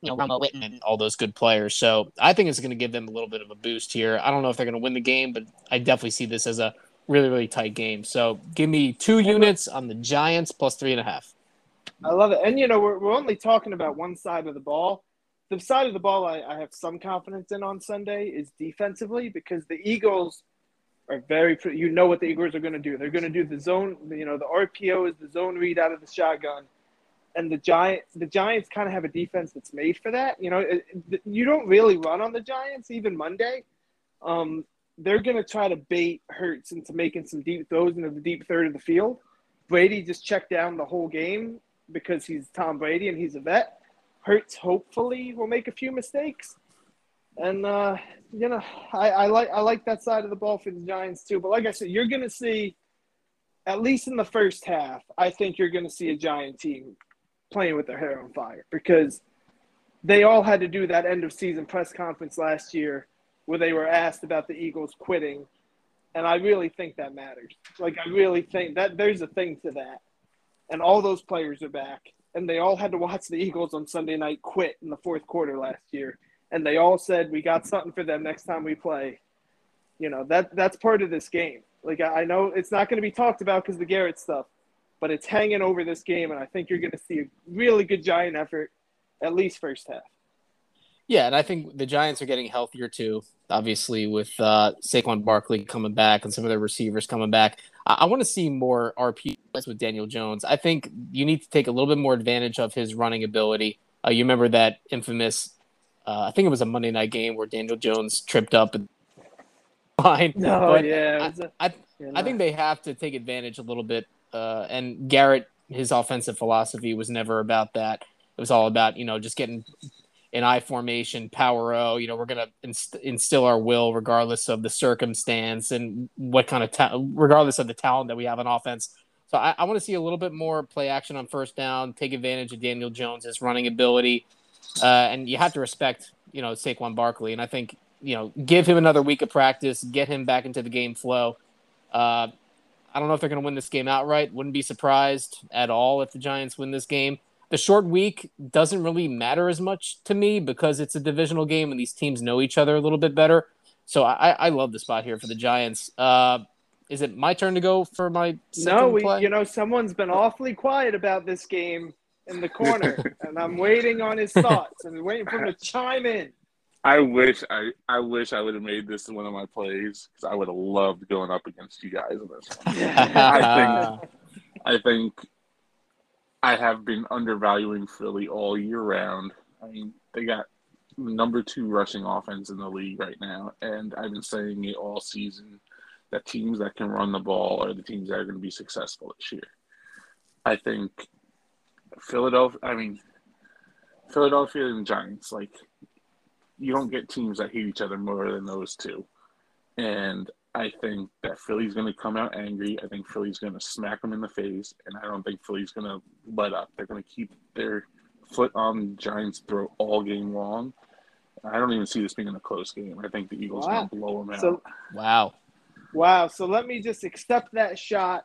you know Romo Witten and all those good players. So I think it's going to give them a little bit of a boost here. I don't know if they're going to win the game, but I definitely see this as a really really tight game. So give me two units on the Giants plus three and a half. I love it. And, you know, we're, we're only talking about one side of the ball. The side of the ball I, I have some confidence in on Sunday is defensively because the Eagles are very, you know what the Eagles are going to do. They're going to do the zone, you know, the RPO is the zone read out of the shotgun. And the Giants, the Giants kind of have a defense that's made for that. You know, it, you don't really run on the Giants even Monday. Um, they're going to try to bait Hurts into making some deep throws into the deep third of the field. Brady just checked down the whole game because he's Tom Brady and he's a vet. Hurts hopefully will make a few mistakes, and uh, you know I, I like I like that side of the ball for the Giants too. But like I said, you're going to see at least in the first half. I think you're going to see a Giant team playing with their hair on fire because they all had to do that end of season press conference last year where they were asked about the Eagles quitting. And I really think that matters. Like, I really think that there's a thing to that. And all those players are back. And they all had to watch the Eagles on Sunday night quit in the fourth quarter last year. And they all said, we got something for them next time we play. You know, that that's part of this game. Like, I know it's not going to be talked about because the Garrett stuff, but it's hanging over this game. And I think you're going to see a really good Giant effort, at least first half. Yeah, and I think the Giants are getting healthier too. Obviously, with uh, Saquon Barkley coming back and some of their receivers coming back, I, I want to see more RPs with Daniel Jones. I think you need to take a little bit more advantage of his running ability. Uh, you remember that infamous, uh, I think it was a Monday night game where Daniel Jones tripped up and <laughs> fine. No, But yeah. I- a- I, you I think they have to take advantage a little bit. Uh, and Garrett, his offensive philosophy was never about that. It was all about you know just getting an I formation, power O. You know, we're gonna inst- instill our will regardless of the circumstance and what kind of ta- regardless of the talent that we have on offense. So I, I want to see a little bit more play action on first down, take advantage of Daniel Jones's running ability, uh, and you have to respect you know Saquon Barkley. And I think you know give him another week of practice, get him back into the game flow. Uh, I don't know if they're going to win this game outright. Wouldn't be surprised at all if the Giants win this game. The short week doesn't really matter as much to me because it's a divisional game and these teams know each other a little bit better. So I, I love the spot here for the Giants. Uh, is it my turn to go for my second No, we, play? you know, someone's been awfully quiet about this game in the corner, <laughs> and I'm waiting on his thoughts and waiting for him to chime in. I wish I I wish I would have made this one of my plays because I would have loved going up against you guys in this one. I <laughs> I think I have been undervaluing Philly all year round. I mean, they got number two rushing offense in the league right now, and I've been saying it all season that teams that can run the ball are the teams that are going to be successful this year. I think Philadelphia. I mean, Philadelphia and the Giants. Like, you don't get teams that hate each other more than those two, and I think that Philly's going to come out angry. I think Philly's going to smack them in the face, and I don't think Philly's going to let up. They're going to keep their foot on Giants' throat all game long. I don't even see this being a close game. I think the Eagles are Wow. going to blow them out. So, wow. wow. So let me just accept that shot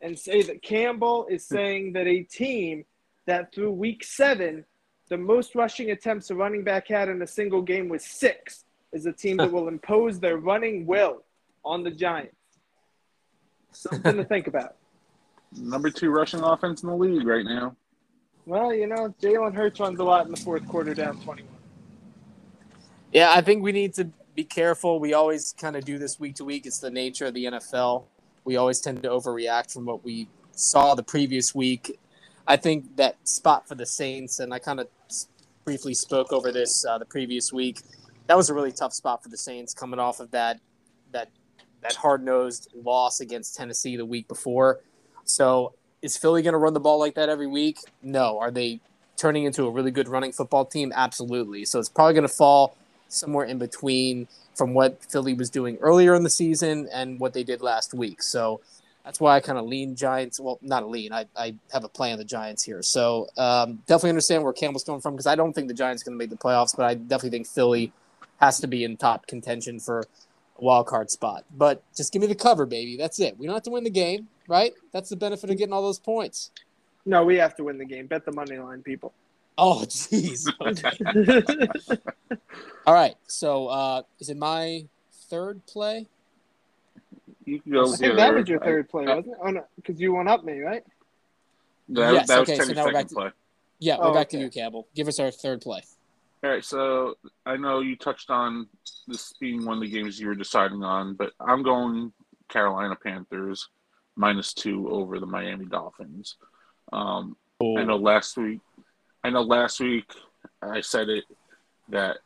and say that Campbell is <laughs> saying that a team that through week seven the most rushing attempts a running back had in a single game was six. Is a team that <laughs> will impose their running will on the Giants. Something to think about. <laughs> Number two rushing offense in the league right now. Well, you know, Jalen Hurts runs a lot in the fourth quarter down 21. Yeah, I think we need to be careful. We always kind of do this week to week. It's the nature of the NFL. We always tend to overreact from what we saw the previous week. I think that spot for the Saints, and I kind of briefly spoke over this uh, the previous week. That was a really tough spot for the Saints coming off of that that that hard nosed loss against Tennessee the week before. So is Philly going to run the ball like that every week? No. Are they turning into a really good running football team? Absolutely. So it's probably going to fall somewhere in between from what Philly was doing earlier in the season and what they did last week. So that's why I kind of lean Giants. Well, not a lean. I, I have a play on the Giants here. So um, definitely understand where Campbell's coming from because I don't think the Giants are going to make the playoffs, but I definitely think Philly has to be in top contention for a wild card spot. But just give me the cover, baby. That's it. We don't have to win the game, right? That's the benefit of getting all those points. No, we have to win the game. Bet the money line, people. Oh, <laughs> jeez. <laughs> all right. So uh, is it my third play? You can go I think that was your third play, wasn't it? Oh, no, because you went up me, right? That, Yes, that was okay, so Teddy's now we're back to- play. Yeah, we're Oh, back to you, Campbell. Give us our third play. All right, so I know you touched on this being one of the games you were deciding on, but I'm going Carolina Panthers minus two over the Miami Dolphins. Um, I know last week, I know last week I said it that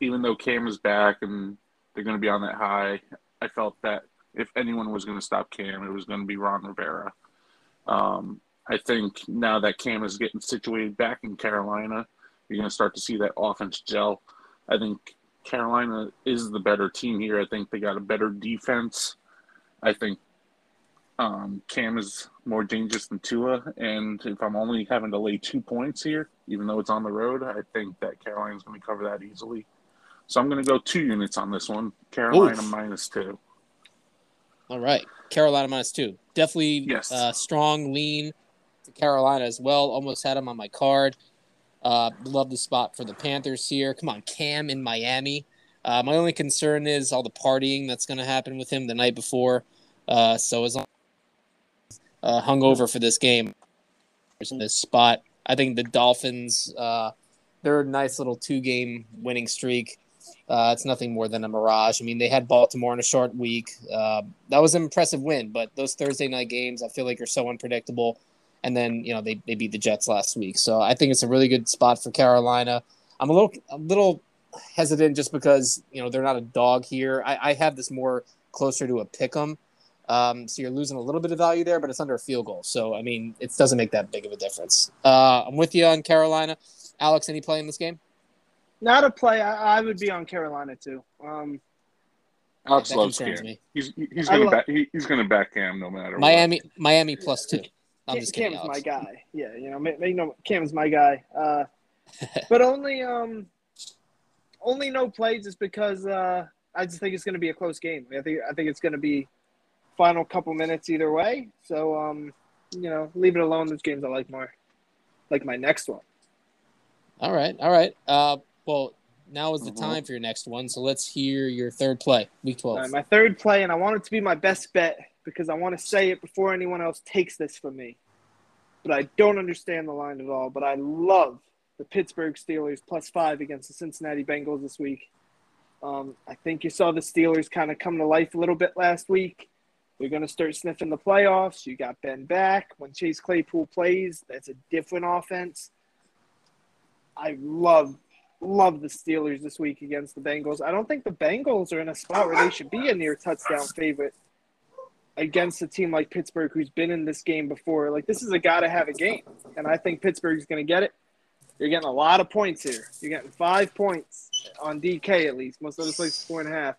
even though Cam is back and they're going to be on that high, I felt that if anyone was going to stop Cam, it was going to be Ron Rivera. Um, I think now that Cam is getting situated back in Carolina, you're going to start to see that offense gel. I think Carolina is the better team here. I think they got a better defense. I think um, Cam is more dangerous than Tua. And if I'm only having to lay two points here, even though it's on the road, I think that Carolina's going to cover that easily. So I'm going to go two units on this one. Carolina minus two. All right, Carolina minus two. Definitely Yes. uh, strong lean to Carolina as well. Almost had them on my card. Uh, love the spot for the Panthers here. Come on, Cam in Miami. Uh, my only concern is all the partying that's going to happen with him the night before. Uh, so as long uh, hungover for this game, in this spot, I think the Dolphins. Uh, they're a nice little two-game winning streak. Uh, it's nothing more than a mirage. I mean, they had Baltimore in a short week. Uh, that was an impressive win, but those Thursday night games, I feel like, are so unpredictable. And then, you know, they, they beat the Jets last week. So I think it's a really good spot for Carolina. I'm a little a little hesitant just because, you know, they're not a dog here. I, I have this more closer to a pick 'em. Um, so you're losing a little bit of value there, but it's under a field goal. So, I mean, it doesn't make that big of a difference. Uh, I'm with you on Carolina. Alex, any play in this game? Not a play. I, I would be on Carolina too. Um, Alex That loves concerns Cam. me. He's he's I gonna lo- back he, he's gonna back Cam no matter Miami, Miami plus two. I'm Cam- just kidding. Cam's Alex. my guy. Yeah, you know, ma- ma- you know, Cam's my guy. Uh, <laughs> but only um, only no play just because uh, I just think it's going to be a close game. I think I think it's going to be final couple minutes either way. So um, you know, leave it alone. Those games I like more. Like my next one. All right, all right. Uh, well, now is the Mhm. time for your next one. So let's hear your third play, week twelve. All right, my third play, and I want it to be my best bet because I want to say it before anyone else takes this from me. But I don't understand the line at all. But I love the Pittsburgh Steelers plus five against the Cincinnati Bengals this week. Um, I think you saw the Steelers kind of come to life a little bit last week. They're going to start sniffing the playoffs. You got Ben back. When Chase Claypool plays, that's a different offense. I love love the Steelers this week against the Bengals. I don't think the Bengals are in a spot where they should be a near touchdown favorite against a team like Pittsburgh who's been in this game before. Like this is a gotta have a game. And I think Pittsburgh's gonna get it. You're getting a lot of points here. You're getting five points on DK at least. Most other places four and a half.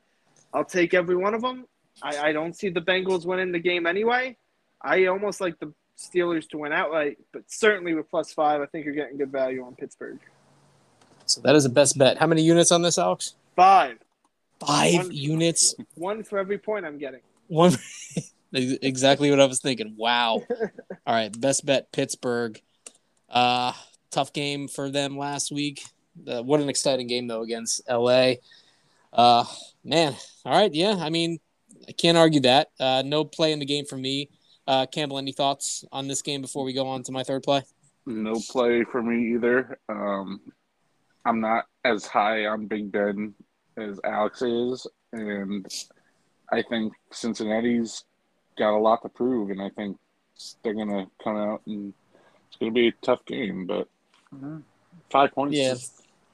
I'll take every one of them. I, I don't see the Bengals winning the game anyway. I almost like the Steelers to win outright, but certainly with plus five, I think you're getting good value on Pittsburgh. So that is the best bet. How many units on this, Alex? Five. Five One- units. One for every point I'm getting. One. <laughs> exactly what I was thinking. Wow. <laughs> All right, best bet Pittsburgh. Uh, tough game for them last week. Uh, what an exciting game though against LA. Uh, man, all right, yeah. I mean, I can't argue that. Uh, no play in the game for me. Uh, Campbell, any thoughts on this game before we go on to my third play? No play for me either. Um, I'm not as high on Big Ben as Alex is, and I think Cincinnati's got a lot to prove, and I think they're gonna come out and it's gonna be a tough game. But mm-hmm. five points, Yeah.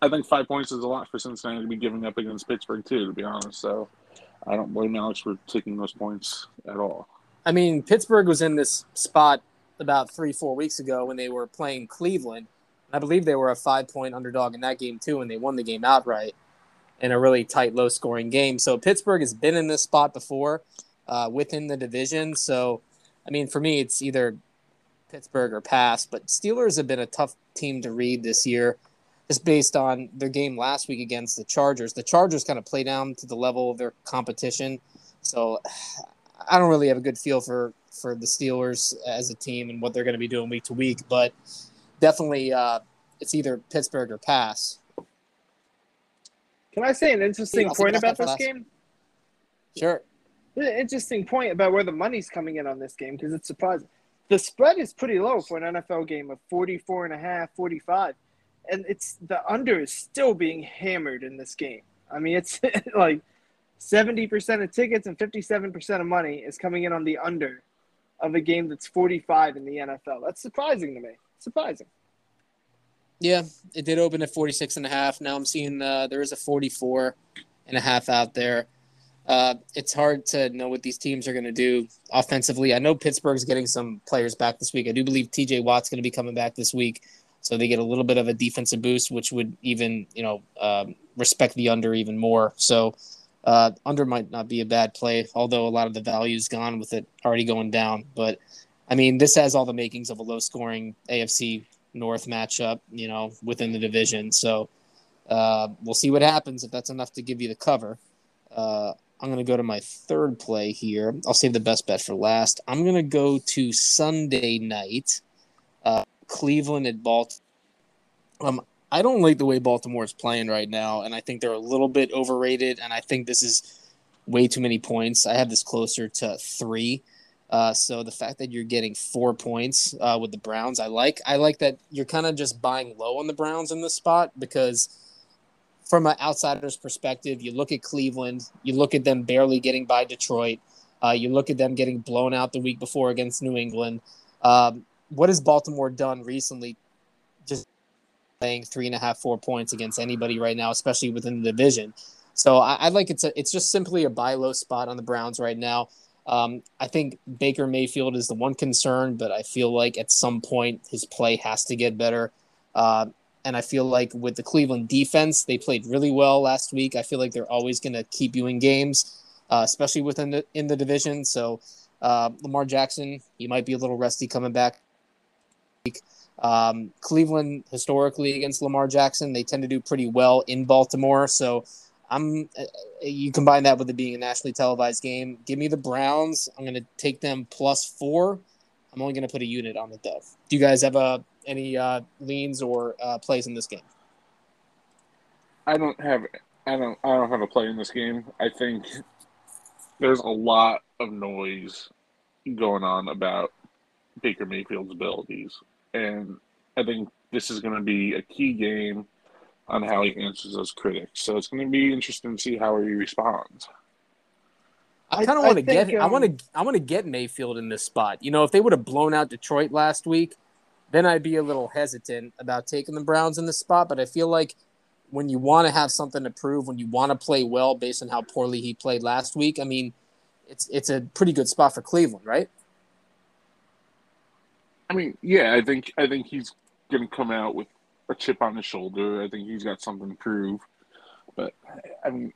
I think five points is a lot for Cincinnati to be giving up against Pittsburgh too. To be honest, so I don't blame Alex for taking those points at all. I mean, Pittsburgh was in this spot about three, four weeks ago when they were playing Cleveland. I believe they were a five point underdog in that game too, and they won the game outright in a really tight, low scoring game. So Pittsburgh has been in this spot before uh, within the division. So, I mean, for me, it's either Pittsburgh or pass, but Steelers have been a tough team to read this year. Just based on their game last week against the Chargers, the Chargers kind of play down to the level of their competition. So <sighs> I don't really have a good feel for for the Steelers as a team and what they're going to be doing week to week, but definitely uh, it's either Pittsburgh or pass. Can I say an interesting point about this game? Sure. An interesting point about where the money's coming in on this game because it's surprising. The spread is pretty low for an NFL game of 44 and a half, 45. And it's the under is still being hammered in this game. I mean, it's <laughs> like 70% of tickets and 57% of money is coming in on the under of a game that's 45 in the NFL. That's surprising to me. Surprising. Yeah, it did open at 46 and a half. Now I'm seeing uh, there is a 44 and a half out there. Uh, it's hard to know what these teams are going to do offensively. I know Pittsburgh's getting some players back this week. I do believe TJ Watt's going to be coming back this week. So they get a little bit of a defensive boost, which would even, you know, um, respect the under even more. So uh, under might not be a bad play, although a lot of the value is gone with it already going down. But I mean, this has all the makings of a low scoring AFC North matchup, you know, within the division. So uh, we'll see what happens if that's enough to give you the cover. Uh, I'm going to go to my third play here. I'll save the best bet for last. I'm going to go to Sunday night, uh, Cleveland at Baltimore. Um, I don't like the way Baltimore is playing right now, and I think they're a little bit overrated. And I think this is way too many points. I have this closer to three. Uh, so the fact that you're getting four points uh, with the Browns, I like. I like that you're kind of just buying low on the Browns in this spot because, from an outsider's perspective, you look at Cleveland, you look at them barely getting by Detroit, uh, you look at them getting blown out the week before against New England. Um, what has Baltimore done recently? Just playing three and a half, four points against anybody right now, especially within the division. So I, I like it's a, it's just simply a buy low spot on the Browns right now. Um, I think Baker Mayfield is the one concern, but I feel like at some point his play has to get better. Uh, and I feel like with the Cleveland defense, they played really well last week. I feel like they're always going to keep you in games, uh, especially within the in the division. So uh, Lamar Jackson, he might be a little rusty coming back. Um, Cleveland historically against Lamar Jackson, they tend to do pretty well in Baltimore. So I'm uh, you combine that with it being a nationally televised game. Give me the Browns. I'm going to take them plus four. I'm only going to put a unit on it though. Do you guys have uh, any uh, leans or uh, plays in this game? I don't have I don't I don't have a play in this game. I think there's a lot of noise going on about Baker Mayfield's abilities, and I think this is going to be a key game on how he answers those critics. So it's going to be interesting to see how he responds. I I- kind of want to think, get I um, want to I want to get Mayfield in this spot. You know, if they would have blown out Detroit last week, then I'd be a little hesitant about taking the Browns in this spot. But I feel like when you want to have something to prove, when you want to play well based on how poorly he played last week, I mean, it's it's a pretty good spot for Cleveland, right? I mean, yeah, I think I think he's going to come out with a chip on his shoulder. I think he's got something to prove. But I mean,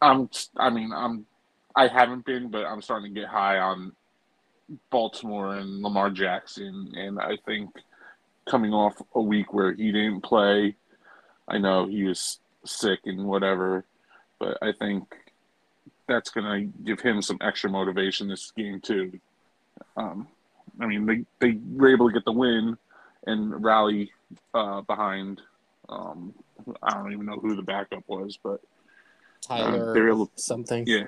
I'm I mean I'm I haven't been, but I'm starting to get high on Baltimore and Lamar Jackson, and I think coming off a week where he didn't play, I know he was sick and whatever, but I think that's going to give him some extra motivation this game too. Um, I mean, they, they were able to get the win, and rally uh, behind. Um, I don't even know who the backup was, but Tyler, Uh, they were able- something. yeah.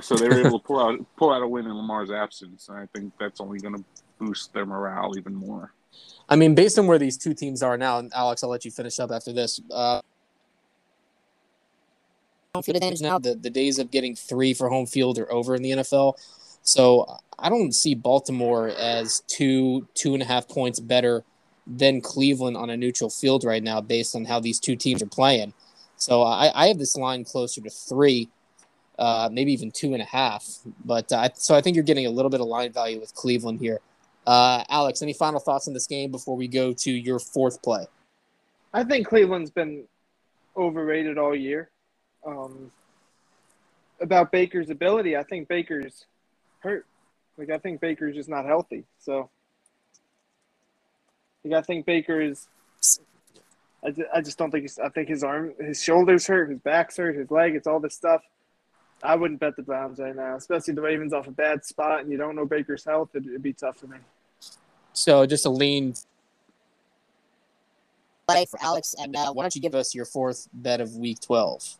So they were able to pull out <laughs> pull out a win in Lamar's absence, and I think that's only going to boost their morale even more. I mean, based on where these two teams are now, and Alex, I'll let you finish up after this. Uh, home field advantage now. The, the days of getting three for home field are over in the NFL. So I don't see Baltimore as two, two and a half points better than Cleveland on a neutral field right now, based on how these two teams are playing. So I, I have this line closer to three, uh, maybe even two and a half. But uh, so I think you're getting a little bit of line value with Cleveland here. Uh, Alex, any final thoughts on this game before we go to your fourth play? I think Cleveland's been overrated all year. Um, about Baker's ability, I think Baker's hurt. Like I think Baker's just not healthy. So, like I think Baker is. I just, I just don't think he's. I think his arm, his shoulders hurt, his back's hurt, his leg. It's all this stuff. I wouldn't bet the Browns right now, especially the Ravens off a bad spot, and you don't know Baker's health. It'd, it'd be tough for me. So just a lean play for Alex, and uh, why don't you give us your fourth bet of Week 12?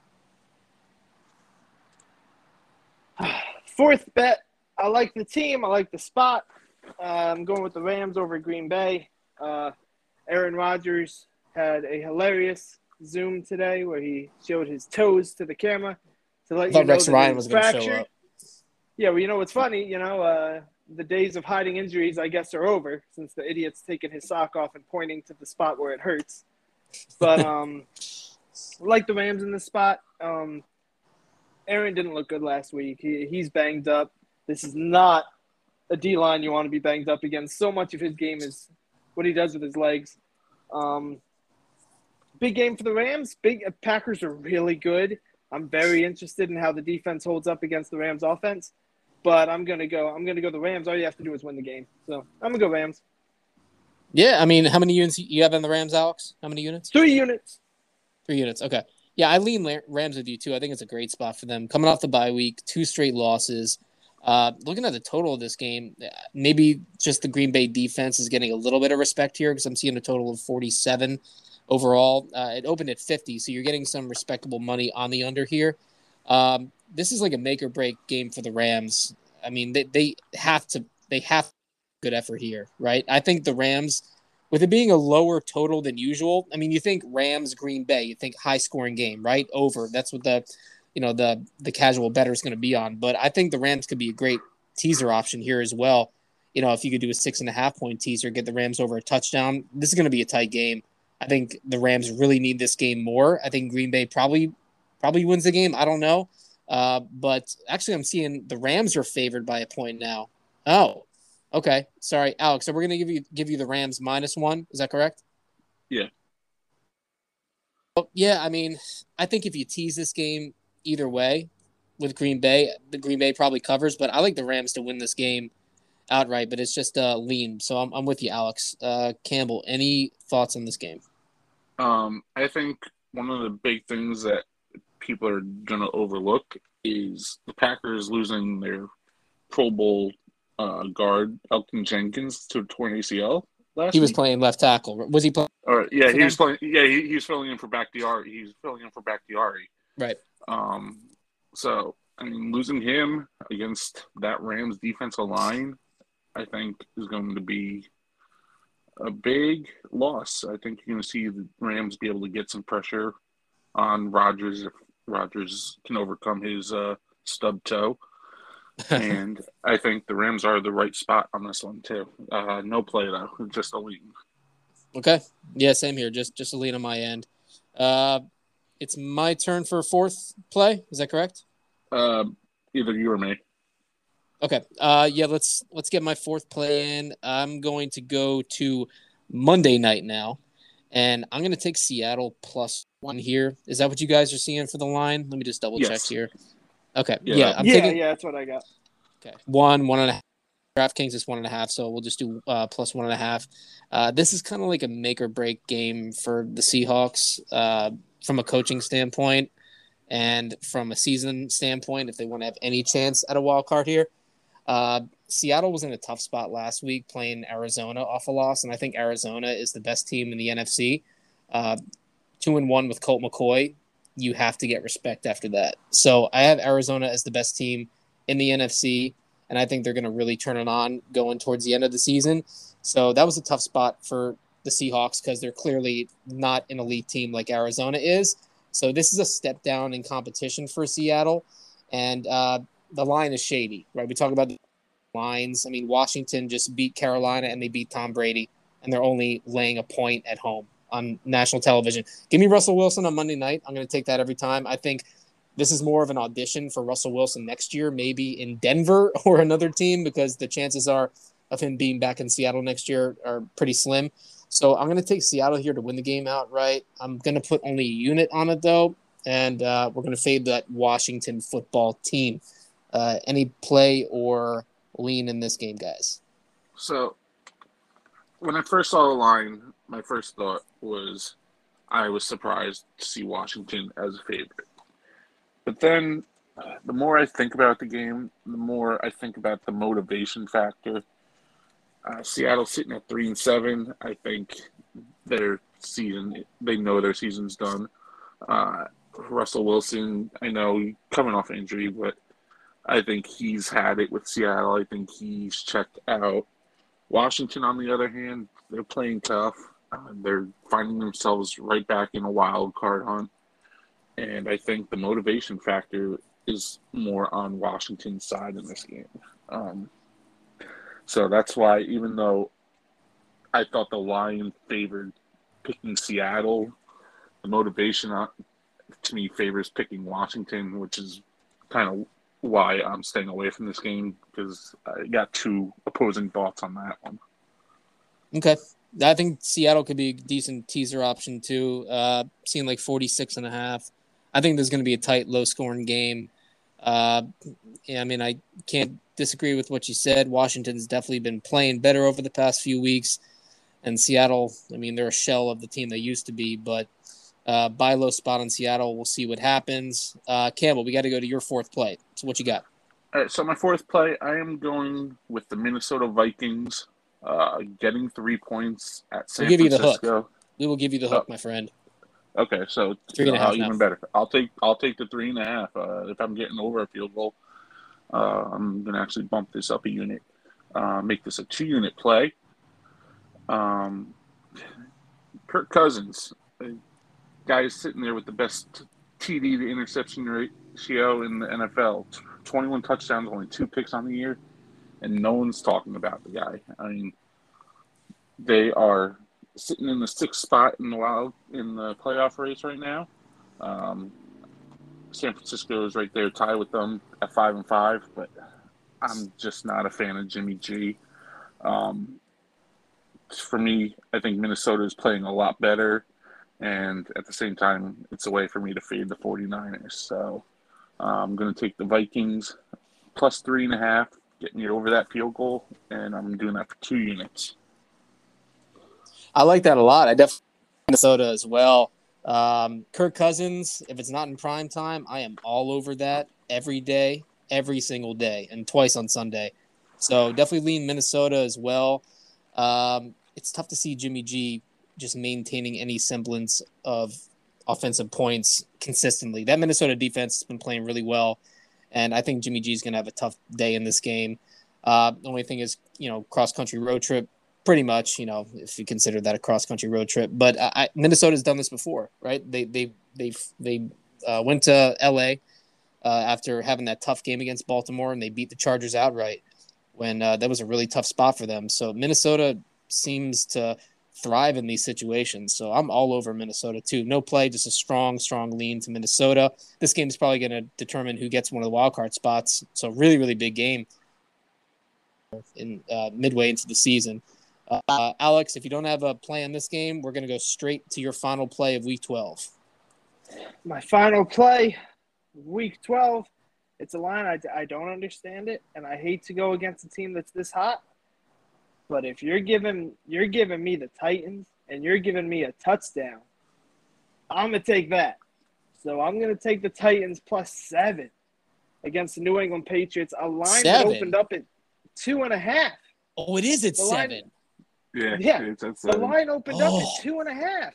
<sighs> Fourth bet. I like the team. I like the spot. Uh, I'm going with the Rams over Green Bay. Uh, Aaron Rodgers had a hilarious Zoom today where he showed his toes to the camera to let I you know Rex that Ryan was going to show up. Yeah, well, you know what's funny? You know, uh, the days of hiding injuries, I guess, are over since the idiot's taking his sock off and pointing to the spot where it hurts. But <laughs> um, like the Rams in this spot, um, Aaron didn't look good last week. He, he's banged up. This is not a D line you want to be banged up against. So much of his game is what he does with his legs. Um, big game for the Rams. Big Packers are really good. I'm very interested in how the defense holds up against the Rams offense. But I'm gonna go. I'm gonna go the Rams. All you have to do is win the game. So I'm gonna go Rams. Yeah, I mean, how many units you have in the Rams, Alex? How many units? Three units. Three units. Okay. Yeah, I lean Rams with you too. I think it's a great spot for them. Coming off the bye week, two straight losses. Uh, looking at the total of this game, uh, maybe just the Green Bay defense is getting a little bit of respect here because I'm seeing a total of 47 overall. Uh, it opened at 50, so you're getting some respectable money on the under here. Um, this is like a make or break game for the Rams. I mean, they, they have to they have good effort here, right? I think the Rams with it being a lower total than usual, I mean, you think Rams Green Bay, you think high scoring game, right? Over. That's what the you know the the casual better is going to be on. But I think the Rams could be a great teaser option here as well. You know, if you could do a six and a half point teaser, get the Rams over a touchdown, this is going to be a tight game. I think the Rams really need this game more. I think Green Bay probably probably wins the game. I don't know, uh, but actually, I'm seeing the Rams are favored by a point now. Oh, okay. Sorry, Alex. So we're going to give you give you the Rams minus one. Is that correct? Yeah. Well, yeah, I mean, I think if you tease this game either way with Green Bay, the Green Bay probably covers, but I like the Rams to win this game outright, but it's just uh, lean. So I'm, I'm with you, Alex. Uh, Campbell, any thoughts on this game? Um, I think one of the big things that people are going to overlook is the Packers losing their Pro Bowl uh, guard Elgton Jenkins to a torn ACL last. He was week. playing left tackle. Was he playing? Or yeah, he was playing. Yeah, he, he was filling in for Bakhtiari. He was filling in for Bakhtiari. Right. Um, so I mean, losing him against that Rams defensive line, I think is going to be a big loss. I think you're going to see the Rams be able to get some pressure on Rodgers if Rodgers can overcome his uh, stub toe. <laughs> and I think the Rams are the right spot on this one too. Uh, no play though, just a lean. Okay. Yeah, same here. Just just a lean on my end. Uh, it's my turn for fourth play. Is that correct? Uh, either you or me. Okay. Uh, yeah. Let's let's get my fourth play in. I'm going to go to Monday night now, and I'm going to take Seattle plus one here. Is that what you guys are seeing for the line? Let me just double check here. Okay. Yeah. Yeah. I'm yeah, taking yeah, that's what I got. Okay. One, one and a half. DraftKings is one and a half, so we'll just do uh, plus one and a half. Uh, this is kind of like a make or break game for the Seahawks uh, from a coaching standpoint and from a season standpoint if they want to have any chance at a wild card here. Uh, Seattle was in a tough spot last week playing Arizona off a loss, and I think Arizona is the best team in the NFC. Uh, two and one with Colt McCoy, you have to get respect after that. So I have Arizona as the best team in the NFC, and I think they're going to really turn it on going towards the end of the season. So that was a tough spot for the Seahawks because they're clearly not an elite team like Arizona is. So this is a step down in competition for Seattle, and uh, the line is shady, right? We talk about the lines. I mean, Washington just beat Carolina and they beat Tom Brady, and they're only laying a point at home on national television. Give me Russell Wilson on Monday night. I'm going to take that every time. I think this is more of an audition for Russell Wilson next year, maybe in Denver <laughs> or another team, because the chances are of him being back in Seattle next year are pretty slim. So I'm going to take Seattle here to win the game outright. I'm going to put only a unit on it though, and uh, we're going to fade that Washington football team. Uh, any play or lean in this game, guys? So, when I first saw the line, my first thought was I was surprised to see Washington as a favorite. But then, uh, the more I think about the game, the more I think about the motivation factor. Uh, Seattle sitting at three and seven. I think their season, they know their season's done. Uh, Russell Wilson, I know coming off injury, but I think he's had it with Seattle. I think he's checked out. Washington, on the other hand, they're playing tough. Uh, they're finding themselves right back in a wild card hunt. And I think the motivation factor is more on Washington's side in this game. Um, so that's why, even though I thought the line favored picking Seattle, the motivation uh, to me favors picking Washington, which is kind of why I'm staying away from this game because I got two opposing thoughts on that one. Okay. I think Seattle could be a decent teaser option too. Uh, seeing like 46 and a half. I think there's going to be a tight, low scoring game. Uh, yeah, I mean, I can't disagree with what you said. Washington's definitely been playing better over the past few weeks. And Seattle, I mean, they're a shell of the team they used to be, but uh, buy low spot on Seattle. We'll see what happens. Uh, Campbell, we got to go to your fourth play. So what you got? All right, so my fourth play, I am going with the Minnesota Vikings, uh, getting three points at San we'll give Francisco. You the hook. We will give you the hook, my friend. Okay, so three and a half even better. I'll take I'll take the three and a half. Uh, if I'm getting over a field goal, uh, I'm gonna actually bump this up a unit, uh, make this a two unit play. Um, Kirk Cousins, the guy is sitting there with the best TD to interception ratio in the NFL. 21 touchdowns, only two picks on the year, and no one's talking about the guy. I mean, they are sitting in the sixth spot in the wild in the playoff race right now. Um, San Francisco is right there, tied with them at five and five, but I'm just not a fan of Jimmy G. Um, for me, I think Minnesota is playing a lot better and at the same time, it's a way for me to fade the 49ers. So uh, I'm going to take the Vikings plus three and a half, get me over that field goal, and I'm doing that for two units. I like that a lot. I definitely Minnesota as well. Um, Kirk Cousins, if it's not in prime time, I am all over that every day, every single day, and twice on Sunday. So definitely lean Minnesota as well. Um, it's tough to see Jimmy G just maintaining any semblance of offensive points consistently. That Minnesota defense has been playing really well, and I think Jimmy G is going to have a tough day in this game. Uh, the only thing is, you know, cross country road trip, pretty much, you know, if you consider that a cross country road trip. But I, Minnesota's done this before, right? They they they they uh, went to L.A. Uh, after having that tough game against Baltimore, and they beat the Chargers outright when uh, that was a really tough spot for them. So Minnesota seems to thrive in these situations. So I'm all over Minnesota too. No play, just a strong, strong lean to Minnesota. This game is probably going to determine who gets one of the wild card spots. So really, really big game in uh, midway into the season. Uh, Alex, if you don't have a play in this game, we're going to go straight to your final play of Week 12. My final play, Week 12. It's a line I, I don't understand it, and I hate to go against a team that's this hot. But if you're giving you're giving me the Titans and you're giving me a touchdown, I'm gonna take that. So I'm gonna take the Titans plus seven against the New England Patriots. A line Seven? that opened up at two and a half. Oh, it is at The line- seven. Yeah, Yeah, it's The line opened up Oh. at two and a half,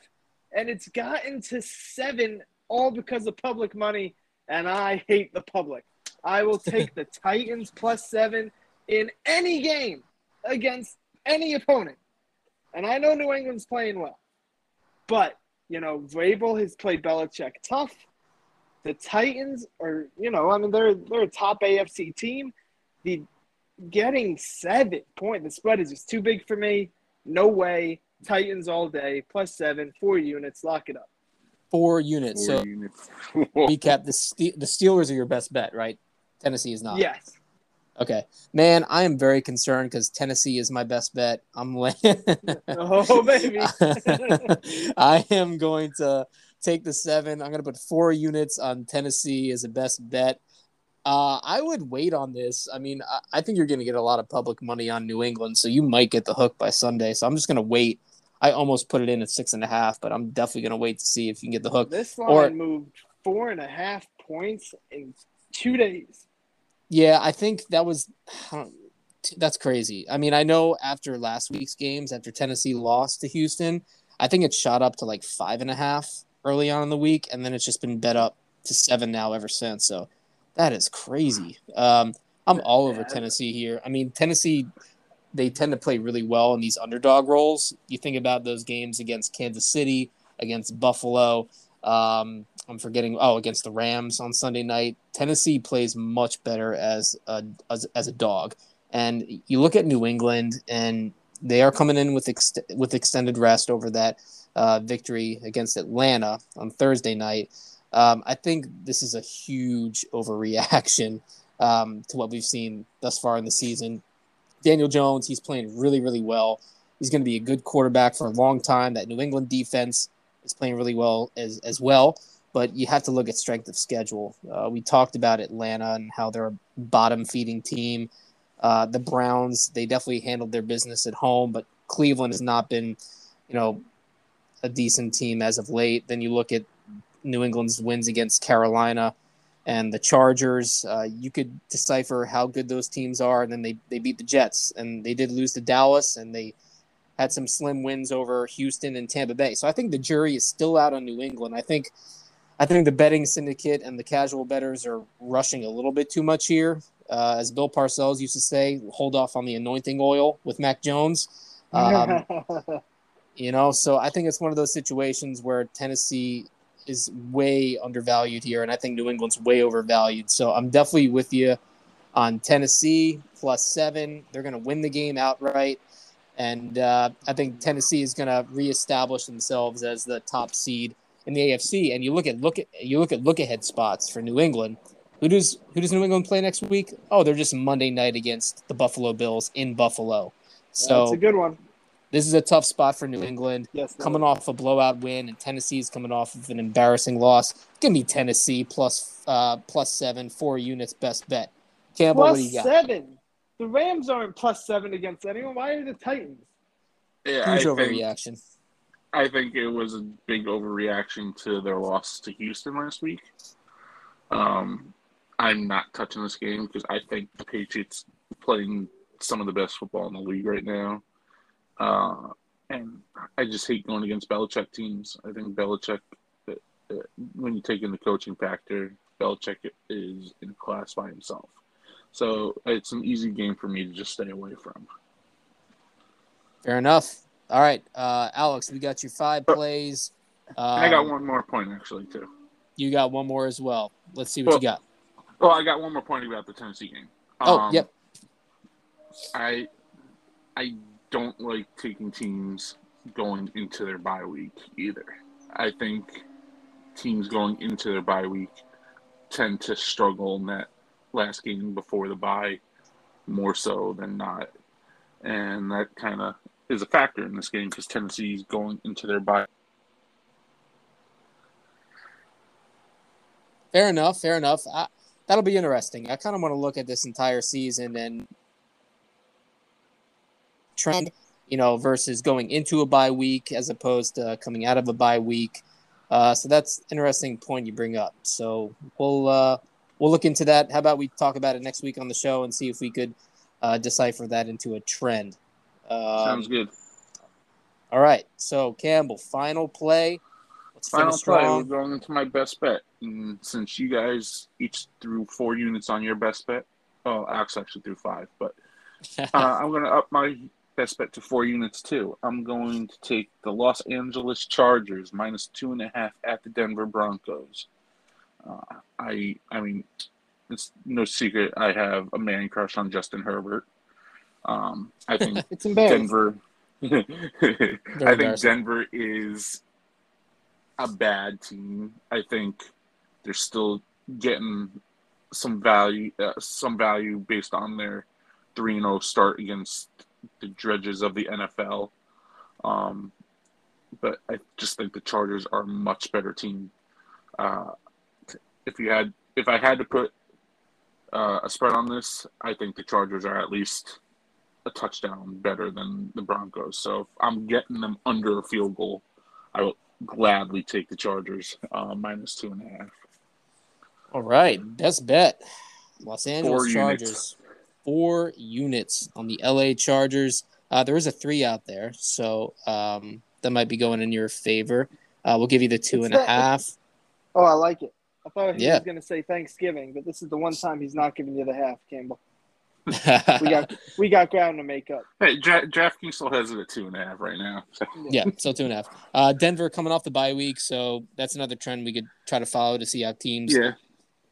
and it's gotten to seven all because of public money. And I hate the public. I will <laughs> take the Titans plus seven in any game against any opponent. And I know New England's playing well, but you know Vrabel has played Belichick tough. The Titans are, you know, I mean they're they're a top AFC team. The getting seven point the spread is just too big for me. No way. Titans all day, plus seven, four units, lock it up. Four units. Four So units. <laughs> <laughs> recap: the Ste- the Steelers are your best bet, right? Tennessee is not. Yes. Okay, man, I am very concerned because Tennessee is my best bet. I'm <laughs> laying. Oh, baby. I am going to take the seven. I'm going to put four units on Tennessee as a best bet. Uh, I would wait on this. I mean, I, I think you're going to get a lot of public money on New England, so you might get the hook by Sunday. So I'm just going to wait. I almost put it in at six and a half, but I'm definitely going to wait to see if you can get the hook. This line Or- moved four and a half points in two days. Yeah, I think that was that's crazy. I mean, I know after last week's games, after Tennessee lost to Houston, I think it shot up to like five and a half early on in the week, and then it's just been bet up to seven now ever since. So that is crazy. Um, I'm all over Tennessee here. I mean, Tennessee, they tend to play really well in these underdog roles. You think about those games against Kansas City, against Buffalo. Um, I'm forgetting. Oh, against the Rams on Sunday night. Tennessee plays much better as a as, as a dog. And you look at New England, and they are coming in with ex- with extended rest over that uh, victory against Atlanta on Thursday night. Um, I think this is a huge <laughs> overreaction um, to what we've seen thus far in the season. Daniel Jones, he's playing really, really well. He's going to be a good quarterback for a long time. That New England defense is playing really well as as well. But you have to look at strength of schedule. Uh, we talked about Atlanta and how they're a bottom feeding team. Uh, the Browns, they definitely handled their business at home, but Cleveland has not been, you know, a decent team as of late. Then you look at New England's wins against Carolina and the Chargers. Uh, you could decipher how good those teams are, and then they they beat the Jets, and they did lose to Dallas, and they had some slim wins over Houston and Tampa Bay. So I think the jury is still out on New England. I think I think the betting syndicate and the casual bettors are rushing a little bit too much here. Uh, as Bill Parcells used to say, hold off on the anointing oil with Mac Jones. <laughs> Um, you know, so I think it's one of those situations where Tennessee is way undervalued here, and I think New England's way overvalued. So I'm definitely with you on Tennessee plus seven. They're going to win the game outright, and uh, I think Tennessee is going to reestablish themselves as the top seed in the AFC. And you look at look at you look at look ahead spots for New England. Who does who does New England play next week? Oh, they're just Monday night against the Buffalo Bills in Buffalo. So That's a good one. This is a tough spot for New England Yes. coming off a blowout win, and Tennessee's coming off of an embarrassing loss. Give me Tennessee plus uh, plus seven, four units, best bet. Campbell, what plus do you got? seven. The Rams aren't plus seven against anyone. Why are the Titans? Yeah, I Huge think, overreaction. I think it was a big overreaction to their loss to Houston last week. Um, I'm not touching this game because I think the Patriots playing some of the best football in the league right now. Uh, and I just hate going against Belichick teams. I think Belichick, uh, uh, when you take in the coaching factor, Belichick is in class by himself. So it's an easy game for me to just stay away from. Fair enough. All right, uh, Alex, we got your five plays. Um, I got one more point actually too. You got one more as well. Let's see what you got. Well, I got one more point about the Tennessee game. Oh, Um, yep. I I don't like taking teams going into their bye week either. I think teams going into their bye week tend to struggle in that last game before the bye more so than not. And that kind of is a factor in this game because Tennessee's going into their bye. Fair enough. Fair enough. I, that'll be interesting. I kind of want to look at this entire season and trend, you know, versus going into a bye week as opposed to coming out of a bye week. Uh, so that's interesting point you bring up. So we'll uh, we'll look into that. How about we talk about it next week on the show and see if we could uh, decipher that into a trend. Um, Sounds good. All right. So Campbell, final play. Let's Final play. We're going into my best bet. And since you guys each threw four units on your best bet, oh, Alex actually threw five, but <laughs> uh, I'm going to up my best bet to four units too. I'm going to take the Los Angeles Chargers minus two and a half at the Denver Broncos. Uh, I, I mean, it's no secret I have a man crush on Justin Herbert. Um, I <laughs> think It's. Denver. <laughs> I think. Denver is a bad team. I think they're still getting some value, uh, some value based on their three and zero start against the dredges of the NFL. Um, but I just think the Chargers are a much better team. Uh, if you had, if I had to put uh, a spread on this, I think the Chargers are at least a touchdown better than the Broncos. So if I'm getting them under a field goal, I will gladly take the Chargers uh, minus two and a half. All right. Best bet. Los Angeles Four Chargers. units. Four units on the LA Chargers. Uh, there is a three out there, so um, that might be going in your favor. Uh, we'll give you the two It's and a half. Oh, I like it. I thought he Yeah. was going to say Thanksgiving, but this is the one time he's not giving you the half, Campbell. <laughs> We got we got ground to make up. Hey, Dra- DraftKings still has it at two and a half right now. <laughs> So, yeah, so two and a half. Uh, Denver coming off the bye week, so that's another trend we could try to follow to see how teams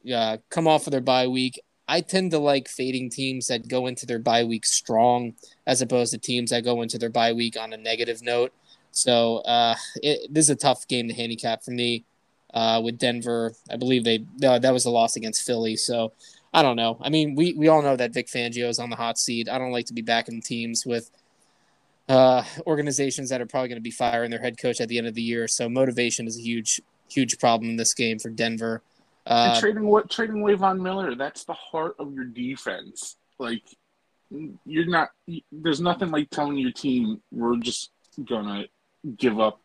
yeah, uh, come off of their bye week. I tend to like fading teams that go into their bye week strong, as opposed to teams that go into their bye week on a negative note. So uh, it, this is a tough game to handicap for me. Uh, with Denver, I believe they uh, that was a loss against Philly. So I don't know. I mean, we we all know that Vic Fangio is on the hot seat. I don't like to be backing teams with uh, organizations that are probably going to be firing their head coach at the end of the year. So motivation is a huge huge problem in this game for Denver. And Uh, trading what trading away Von Miller, that's the heart of your defense. Like you're not. There's nothing like telling your team we're just gonna give up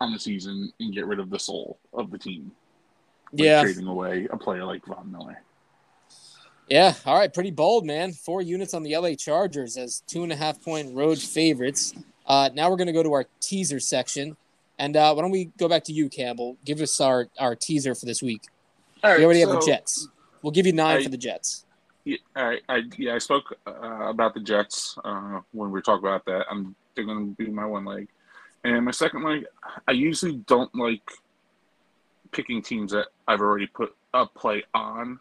on the season and get rid of the soul of the team. Like yeah, trading away a player like Von Miller. Yeah, all right, pretty bold, man. Four units on the LA Chargers as two and a half point road favorites. Uh, now we're going to go to our teaser section. And uh, why don't we go back to you, Campbell? Give us our, our teaser for this week. All right, We already have the Jets. We'll give you nine I- for the Jets. Yeah, right. I yeah, I spoke uh, about the Jets uh, when we were talking about that. I'm they're going to be my one leg, and my second leg. I usually don't like picking teams that I've already put a play on,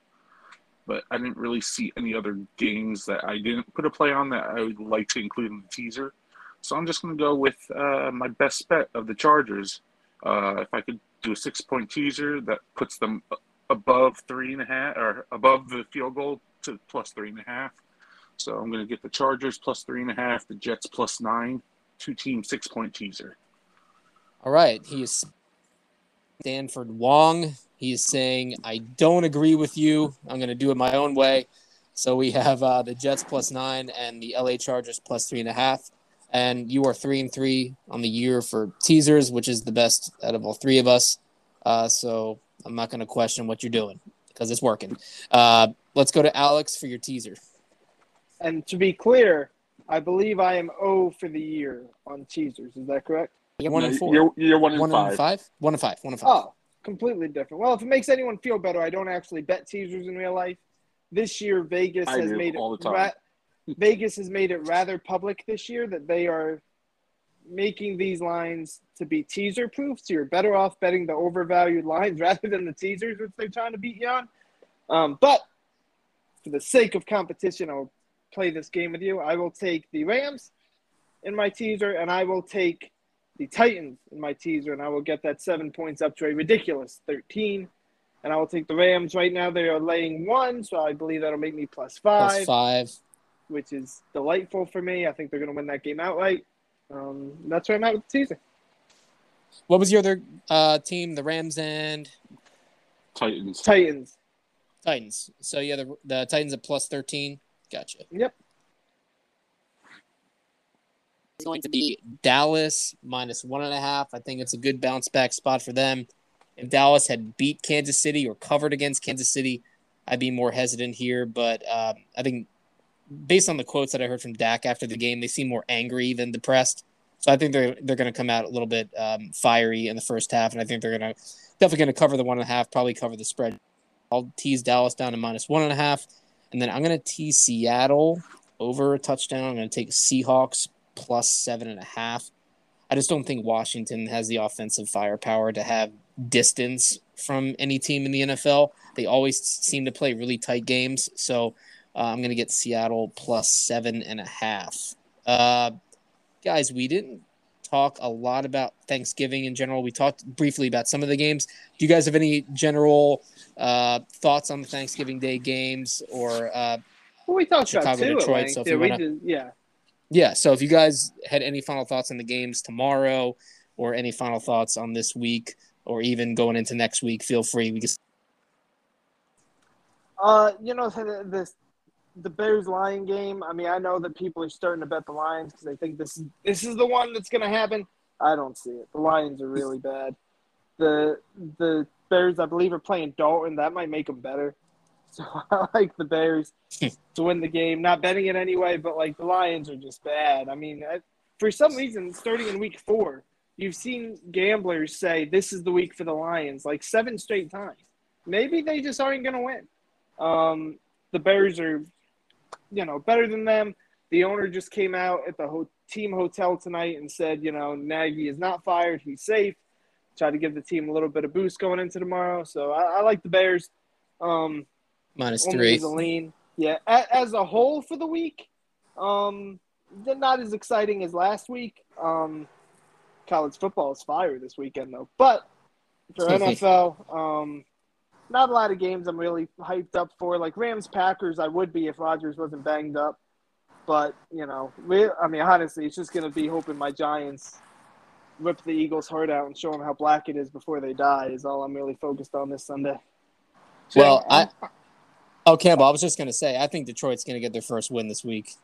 but I didn't really see any other games that I didn't put a play on that I would like to include in the teaser. So I'm just going to go with uh, my best bet of the Chargers. Uh, if I could do a six point teaser that puts them above three and a half or above the field goal to plus three and a half. So I'm going to get the Chargers plus three and a half, the Jets plus nine, two team six point teaser. All right. He is Stanford Wong. He is saying, I don't agree with you. I'm going to do it my own way. So we have uh, the Jets plus nine and the LA Chargers plus three and a half. And you are three and three on the year for teasers, which is the best out of all three of us. Uh, so I'm not going to question what you're doing because it's working. Uh, let's go to Alex for your teaser. And to be clear, I believe I am O for the year on teasers. Is that correct? You're one No, and four. You're, you're one and one five. and five. One and five. One and five. Oh, completely different. Well, if it makes anyone feel better, I don't actually bet teasers in real life. This year, Vegas I has do made all it the time. ra- Vegas has made it rather public this year that they are making these lines to be teaser proof. So you're better off betting the overvalued lines <laughs> rather than the teasers, which they're trying to beat you on. Um, but for the sake of competition, I'll play this game with you. I will take the Rams in my teaser, and I will take the Titans in my teaser, and I will get that seven points up to a ridiculous 13. And I will take the Rams right now. They are laying one, so I believe that'll make me plus five, Plus five. which is delightful for me. I think they're going to win that game outright. Um, that's where I'm at with the teaser. What was your other uh, team? The Rams and Titans. Titans. Titans. So yeah, the the Titans at plus thirteen. Gotcha. Yep. It's going to be Dallas minus one and a half. I think it's a good bounce back spot for them. If Dallas had beat Kansas City or covered against Kansas City, I'd be more hesitant here. But um, I think based on the quotes that I heard from Dak after the game, they seem more angry than depressed. So I think they're they're going to come out a little bit um, fiery in the first half, and I think they're going to definitely going to cover the one and a half, probably cover the spread. I'll tease Dallas down to minus one and a half, and then I'm going to tease Seattle over a touchdown. I'm going to take Seahawks plus seven and a half. I just don't think Washington has the offensive firepower to have distance from any team in the NFL. They always seem to play really tight games. So uh, I'm going to get Seattle plus seven and a half. Uh, guys, we didn't talk a lot about Thanksgiving in general. We talked briefly about some of the games. Do you guys have any general uh, thoughts on the Thanksgiving Day games or? Uh, well, we talked Chicago, about two Detroit, so if. Yeah, you wanna- did- yeah. yeah. So if you guys had any final thoughts on the games tomorrow or any final thoughts on this week or even going into next week, feel free. We can Uh, you know the the, the Bears Lion game. I mean, I know that people are starting to bet the Lions because they think this is this is the one that's going to happen. I don't see it. The Lions are really bad. The the Bears, I believe, are playing Dalton. That might make them better. <laughs> So I like the Bears <laughs> to win the game. Not betting it anyway, but like the Lions are just bad. I mean, I, for some reason, starting in week four, you've seen gamblers say this is the week for the Lions like seven straight times. Maybe they just aren't going to win. Um, the Bears are, you know, better than them. The owner just came out at the ho- team hotel tonight and said, you know, Nagy is not fired. He's safe. Try to give the team a little bit of boost going into tomorrow. So I, I like the Bears. Um, three. as a lean. Yeah, a, as a whole for the week, um, they're not as exciting as last week. Um, college football is fire this weekend though, but for NFL, um, not a lot of games I'm really hyped up for. Like Rams Packers, I would be if Rodgers wasn't banged up. But you know, we, I mean, honestly, it's just gonna be hoping my Giants rip the Eagles' heart out and show them how black it is before they die. Is all I'm really focused on this Sunday. Well, I oh Campbell, I was just gonna say I think Detroit's gonna get their first win this week.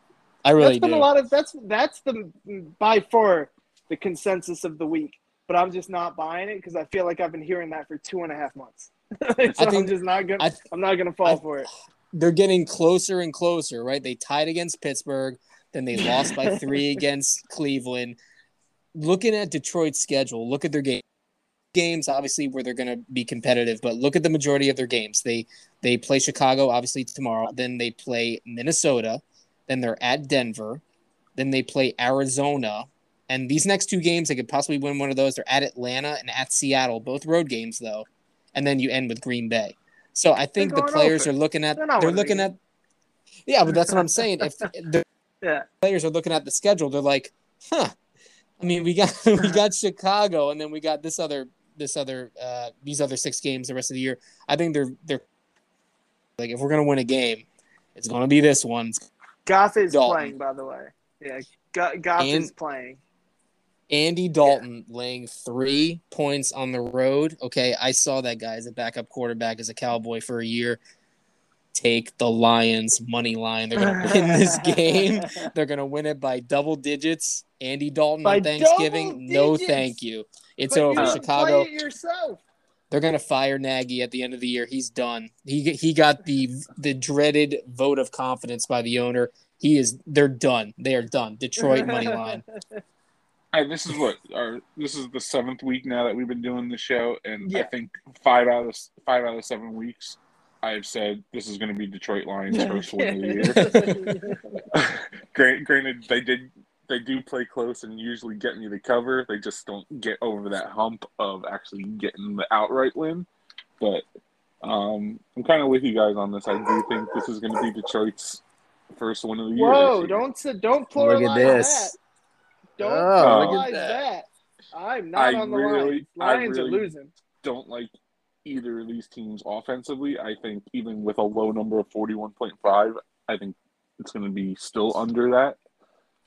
I really that's been do. a lot of that's that's the by far the consensus of the week. But I'm just not buying it because I feel like I've been hearing that for two and a half months. <laughs> so I think- am just not gonna. I- am not gonna fall I- for it. They're getting closer and closer, right? They tied against Pittsburgh, then they lost by <laughs> three against Cleveland. Looking at Detroit's schedule, look at their game games, obviously where they're going to be competitive, but look at the majority of their games. They they play Chicago obviously tomorrow, then they play Minnesota, then they're at Denver, then they play Arizona, and these next two games they could possibly win one of those. They're at Atlanta and at Seattle, both road games though, and then you end with Green Bay. So I think the players over. are looking at They're they're looking at yeah, but that's what I'm saying. If <laughs> the Yeah. players are looking at the schedule, they're like, huh. I mean, we got <laughs> we got Chicago, and then we got this other this other uh, these other six games the rest of the year. I think they're they're like if we're gonna win a game, it's gonna be this one. Goff is Dalton. playing, by the way. Yeah, Go- Goff And- is playing. Andy Dalton laying three points on the road. Okay, I saw that guy as a backup quarterback as a Cowboy for a year. Take the Lions money line. They're gonna <laughs> win this game. They're gonna win it by double digits. Andy Dalton By on Thanksgiving. No, thank you. It's But over. didn't Chicago. Yourself. They're gonna fire Nagy at the end of the year. He's done. He he got the the dreaded vote of confidence by the owner. He is. They're done. They are done. Detroit money line. <laughs> Hey, this is what our this is the seventh week now that we've been doing the show, and I think five out of five out of seven weeks, I've said this is going to be Detroit Lions' first win of the year. <laughs> Grant, granted, they did they do play close and usually get me the cover. They just don't get over that hump of actually getting the outright win. But um, I'm kind of with you guys on this. I do think this is going to be Detroit's first win of the year. Whoa! Don't say, don't Look at this. that. Don't Oh, look at that. that. I'm not I on the really- Lions. I Lions are losing. don't like either of these teams offensively. I think even with a low number of 41.5, I think it's going to be still under that.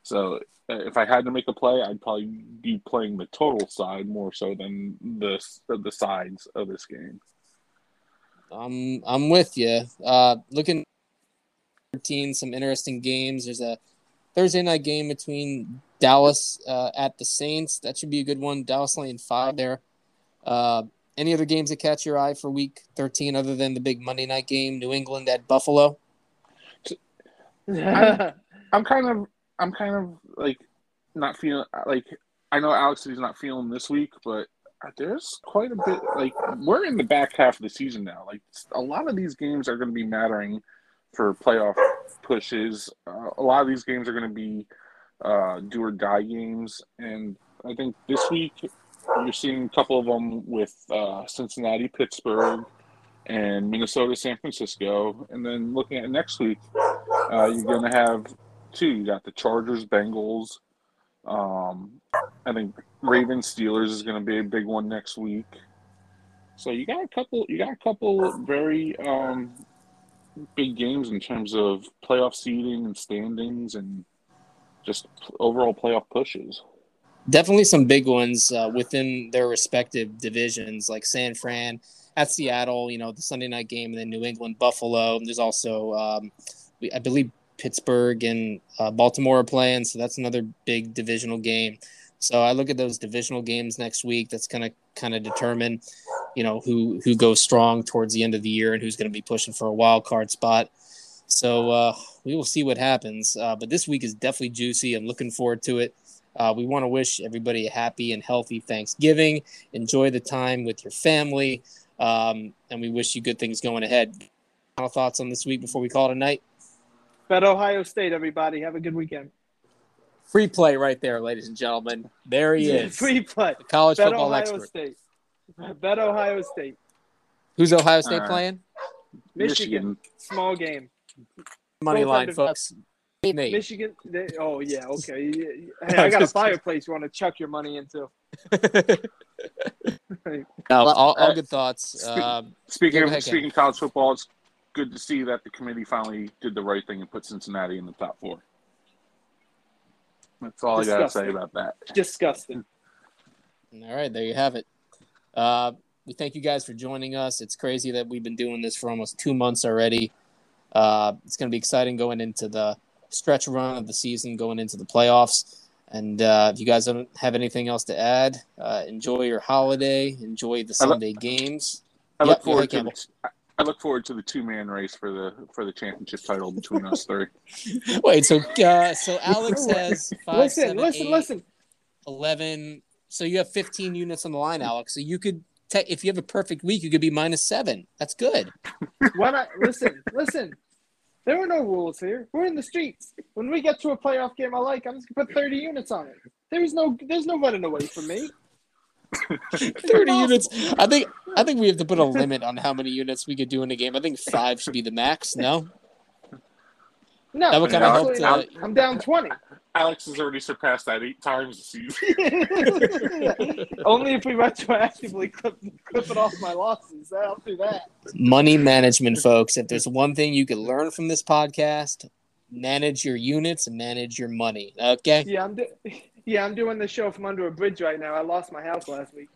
So uh, if I had to make a play, I'd probably be playing the total side more so than the the sides of this game. I'm I'm with you. Uh, looking 13, some interesting games. There's a Thursday night game between Dallas uh, at the Saints. That should be a good one. Dallas laying five there. Uh, any other games that catch your eye for Week 13 other than the big Monday night game, New England at Buffalo? I'm kind of I'm kind of like not feeling like I know Alex is not feeling this week, but there's quite a bit like we're in the back half of the season now. Like a lot of these games are going to be mattering for playoff pushes. Uh, a lot of these games are going to be uh, do or die games, and I think this week you're seeing a couple of them with uh, Cincinnati, Pittsburgh, and Minnesota, San Francisco, and then looking at next week, uh, you're going to have two. You got the Chargers, Bengals. Um, I think Ravens, Steelers is going to be a big one next week. So you got a couple. You got a couple very um, big games in terms of playoff seeding and standings and just overall playoff pushes. Definitely some big ones uh, within their respective divisions, like San Fran at Seattle. You know, the Sunday night game, and then New England, Buffalo. And there's also, um, I believe, Pittsburgh and uh, Baltimore are playing, so that's another big divisional game. So I look at those divisional games next week. That's going to kind of determine, you know, who who goes strong towards the end of the year and who's going to be pushing for a wild card spot. So uh, we will see what happens. Uh, but this week is definitely juicy. I'm looking forward to it. Uh, we want to wish everybody a happy and healthy Thanksgiving. Enjoy the time with your family, um, and we wish you good things going ahead. Final thoughts on this week before we call it a night. Bet Ohio State, everybody. Have a good weekend. Free play right there, ladies and gentlemen. There he is. Free play. The college Bet football Ohio expert. State. Bet Ohio State. Who's Ohio State Uh, playing? Michigan. Small game. Money line, under- folks. Beat me. Michigan. They, oh yeah. <laughs> Okay. Hey, I got a fireplace. You want to chuck your money into? <laughs> <laughs> No, all, all Uh, good thoughts. speak- Um, Speaking of speaking of college football, it's good to see that the committee finally did the right thing and put Cincinnati in the top four. That's all I gotta say about that. Disgusting. all right, there you have it. Uh, we thank you guys for joining us. It's crazy that we've been doing this for almost two months already. Uh, it's going to be exciting going into the stretch run of the season, going into the playoffs. And uh, if you guys don't have anything else to add, uh, enjoy your holiday. Enjoy the I lo- Sunday games. I look go forward to Campbell. the, I look forward to the two man race for the for the championship title between us three. <laughs> Wait, so uh, so Alex <laughs> has five, listen, seven, listen, eight, listen. 11 so you have 15 units on the line alex so you could te- if you have a perfect week you could be minus seven that's good <laughs> Why not? Listen, listen. There are no rules here. We're in the streets. When we get to a playoff game I like, I'm just gonna put 30 units on it. There's no, there's no running away from me. <laughs> 30 units i think i think we have to put a limit on how many units we could do in a game i think five should be the max no No, That would kinda help actually, to- I'm down 20. Alex has already surpassed that eight times this season. <laughs> Only if we retroactively clip, clip it off my losses. I'll do that. money management folks if there's one thing you can learn from this podcast manage your units and manage your money okay Yeah, I'm do- yeah, I'm doing the show from under a bridge right now. I lost my house last week.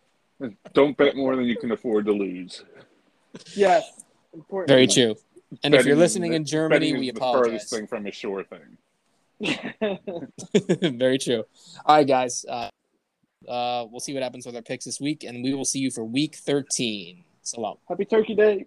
Don't bet more than you can afford to lose. Yes, important. very true and if you're listening in germany we is the furthest thing from a sure thing. <laughs> <laughs> Very true. All right, guys. Uh, uh, we'll see what happens with our picks this week, and we will see you for week 13. So long. Happy Turkey Day.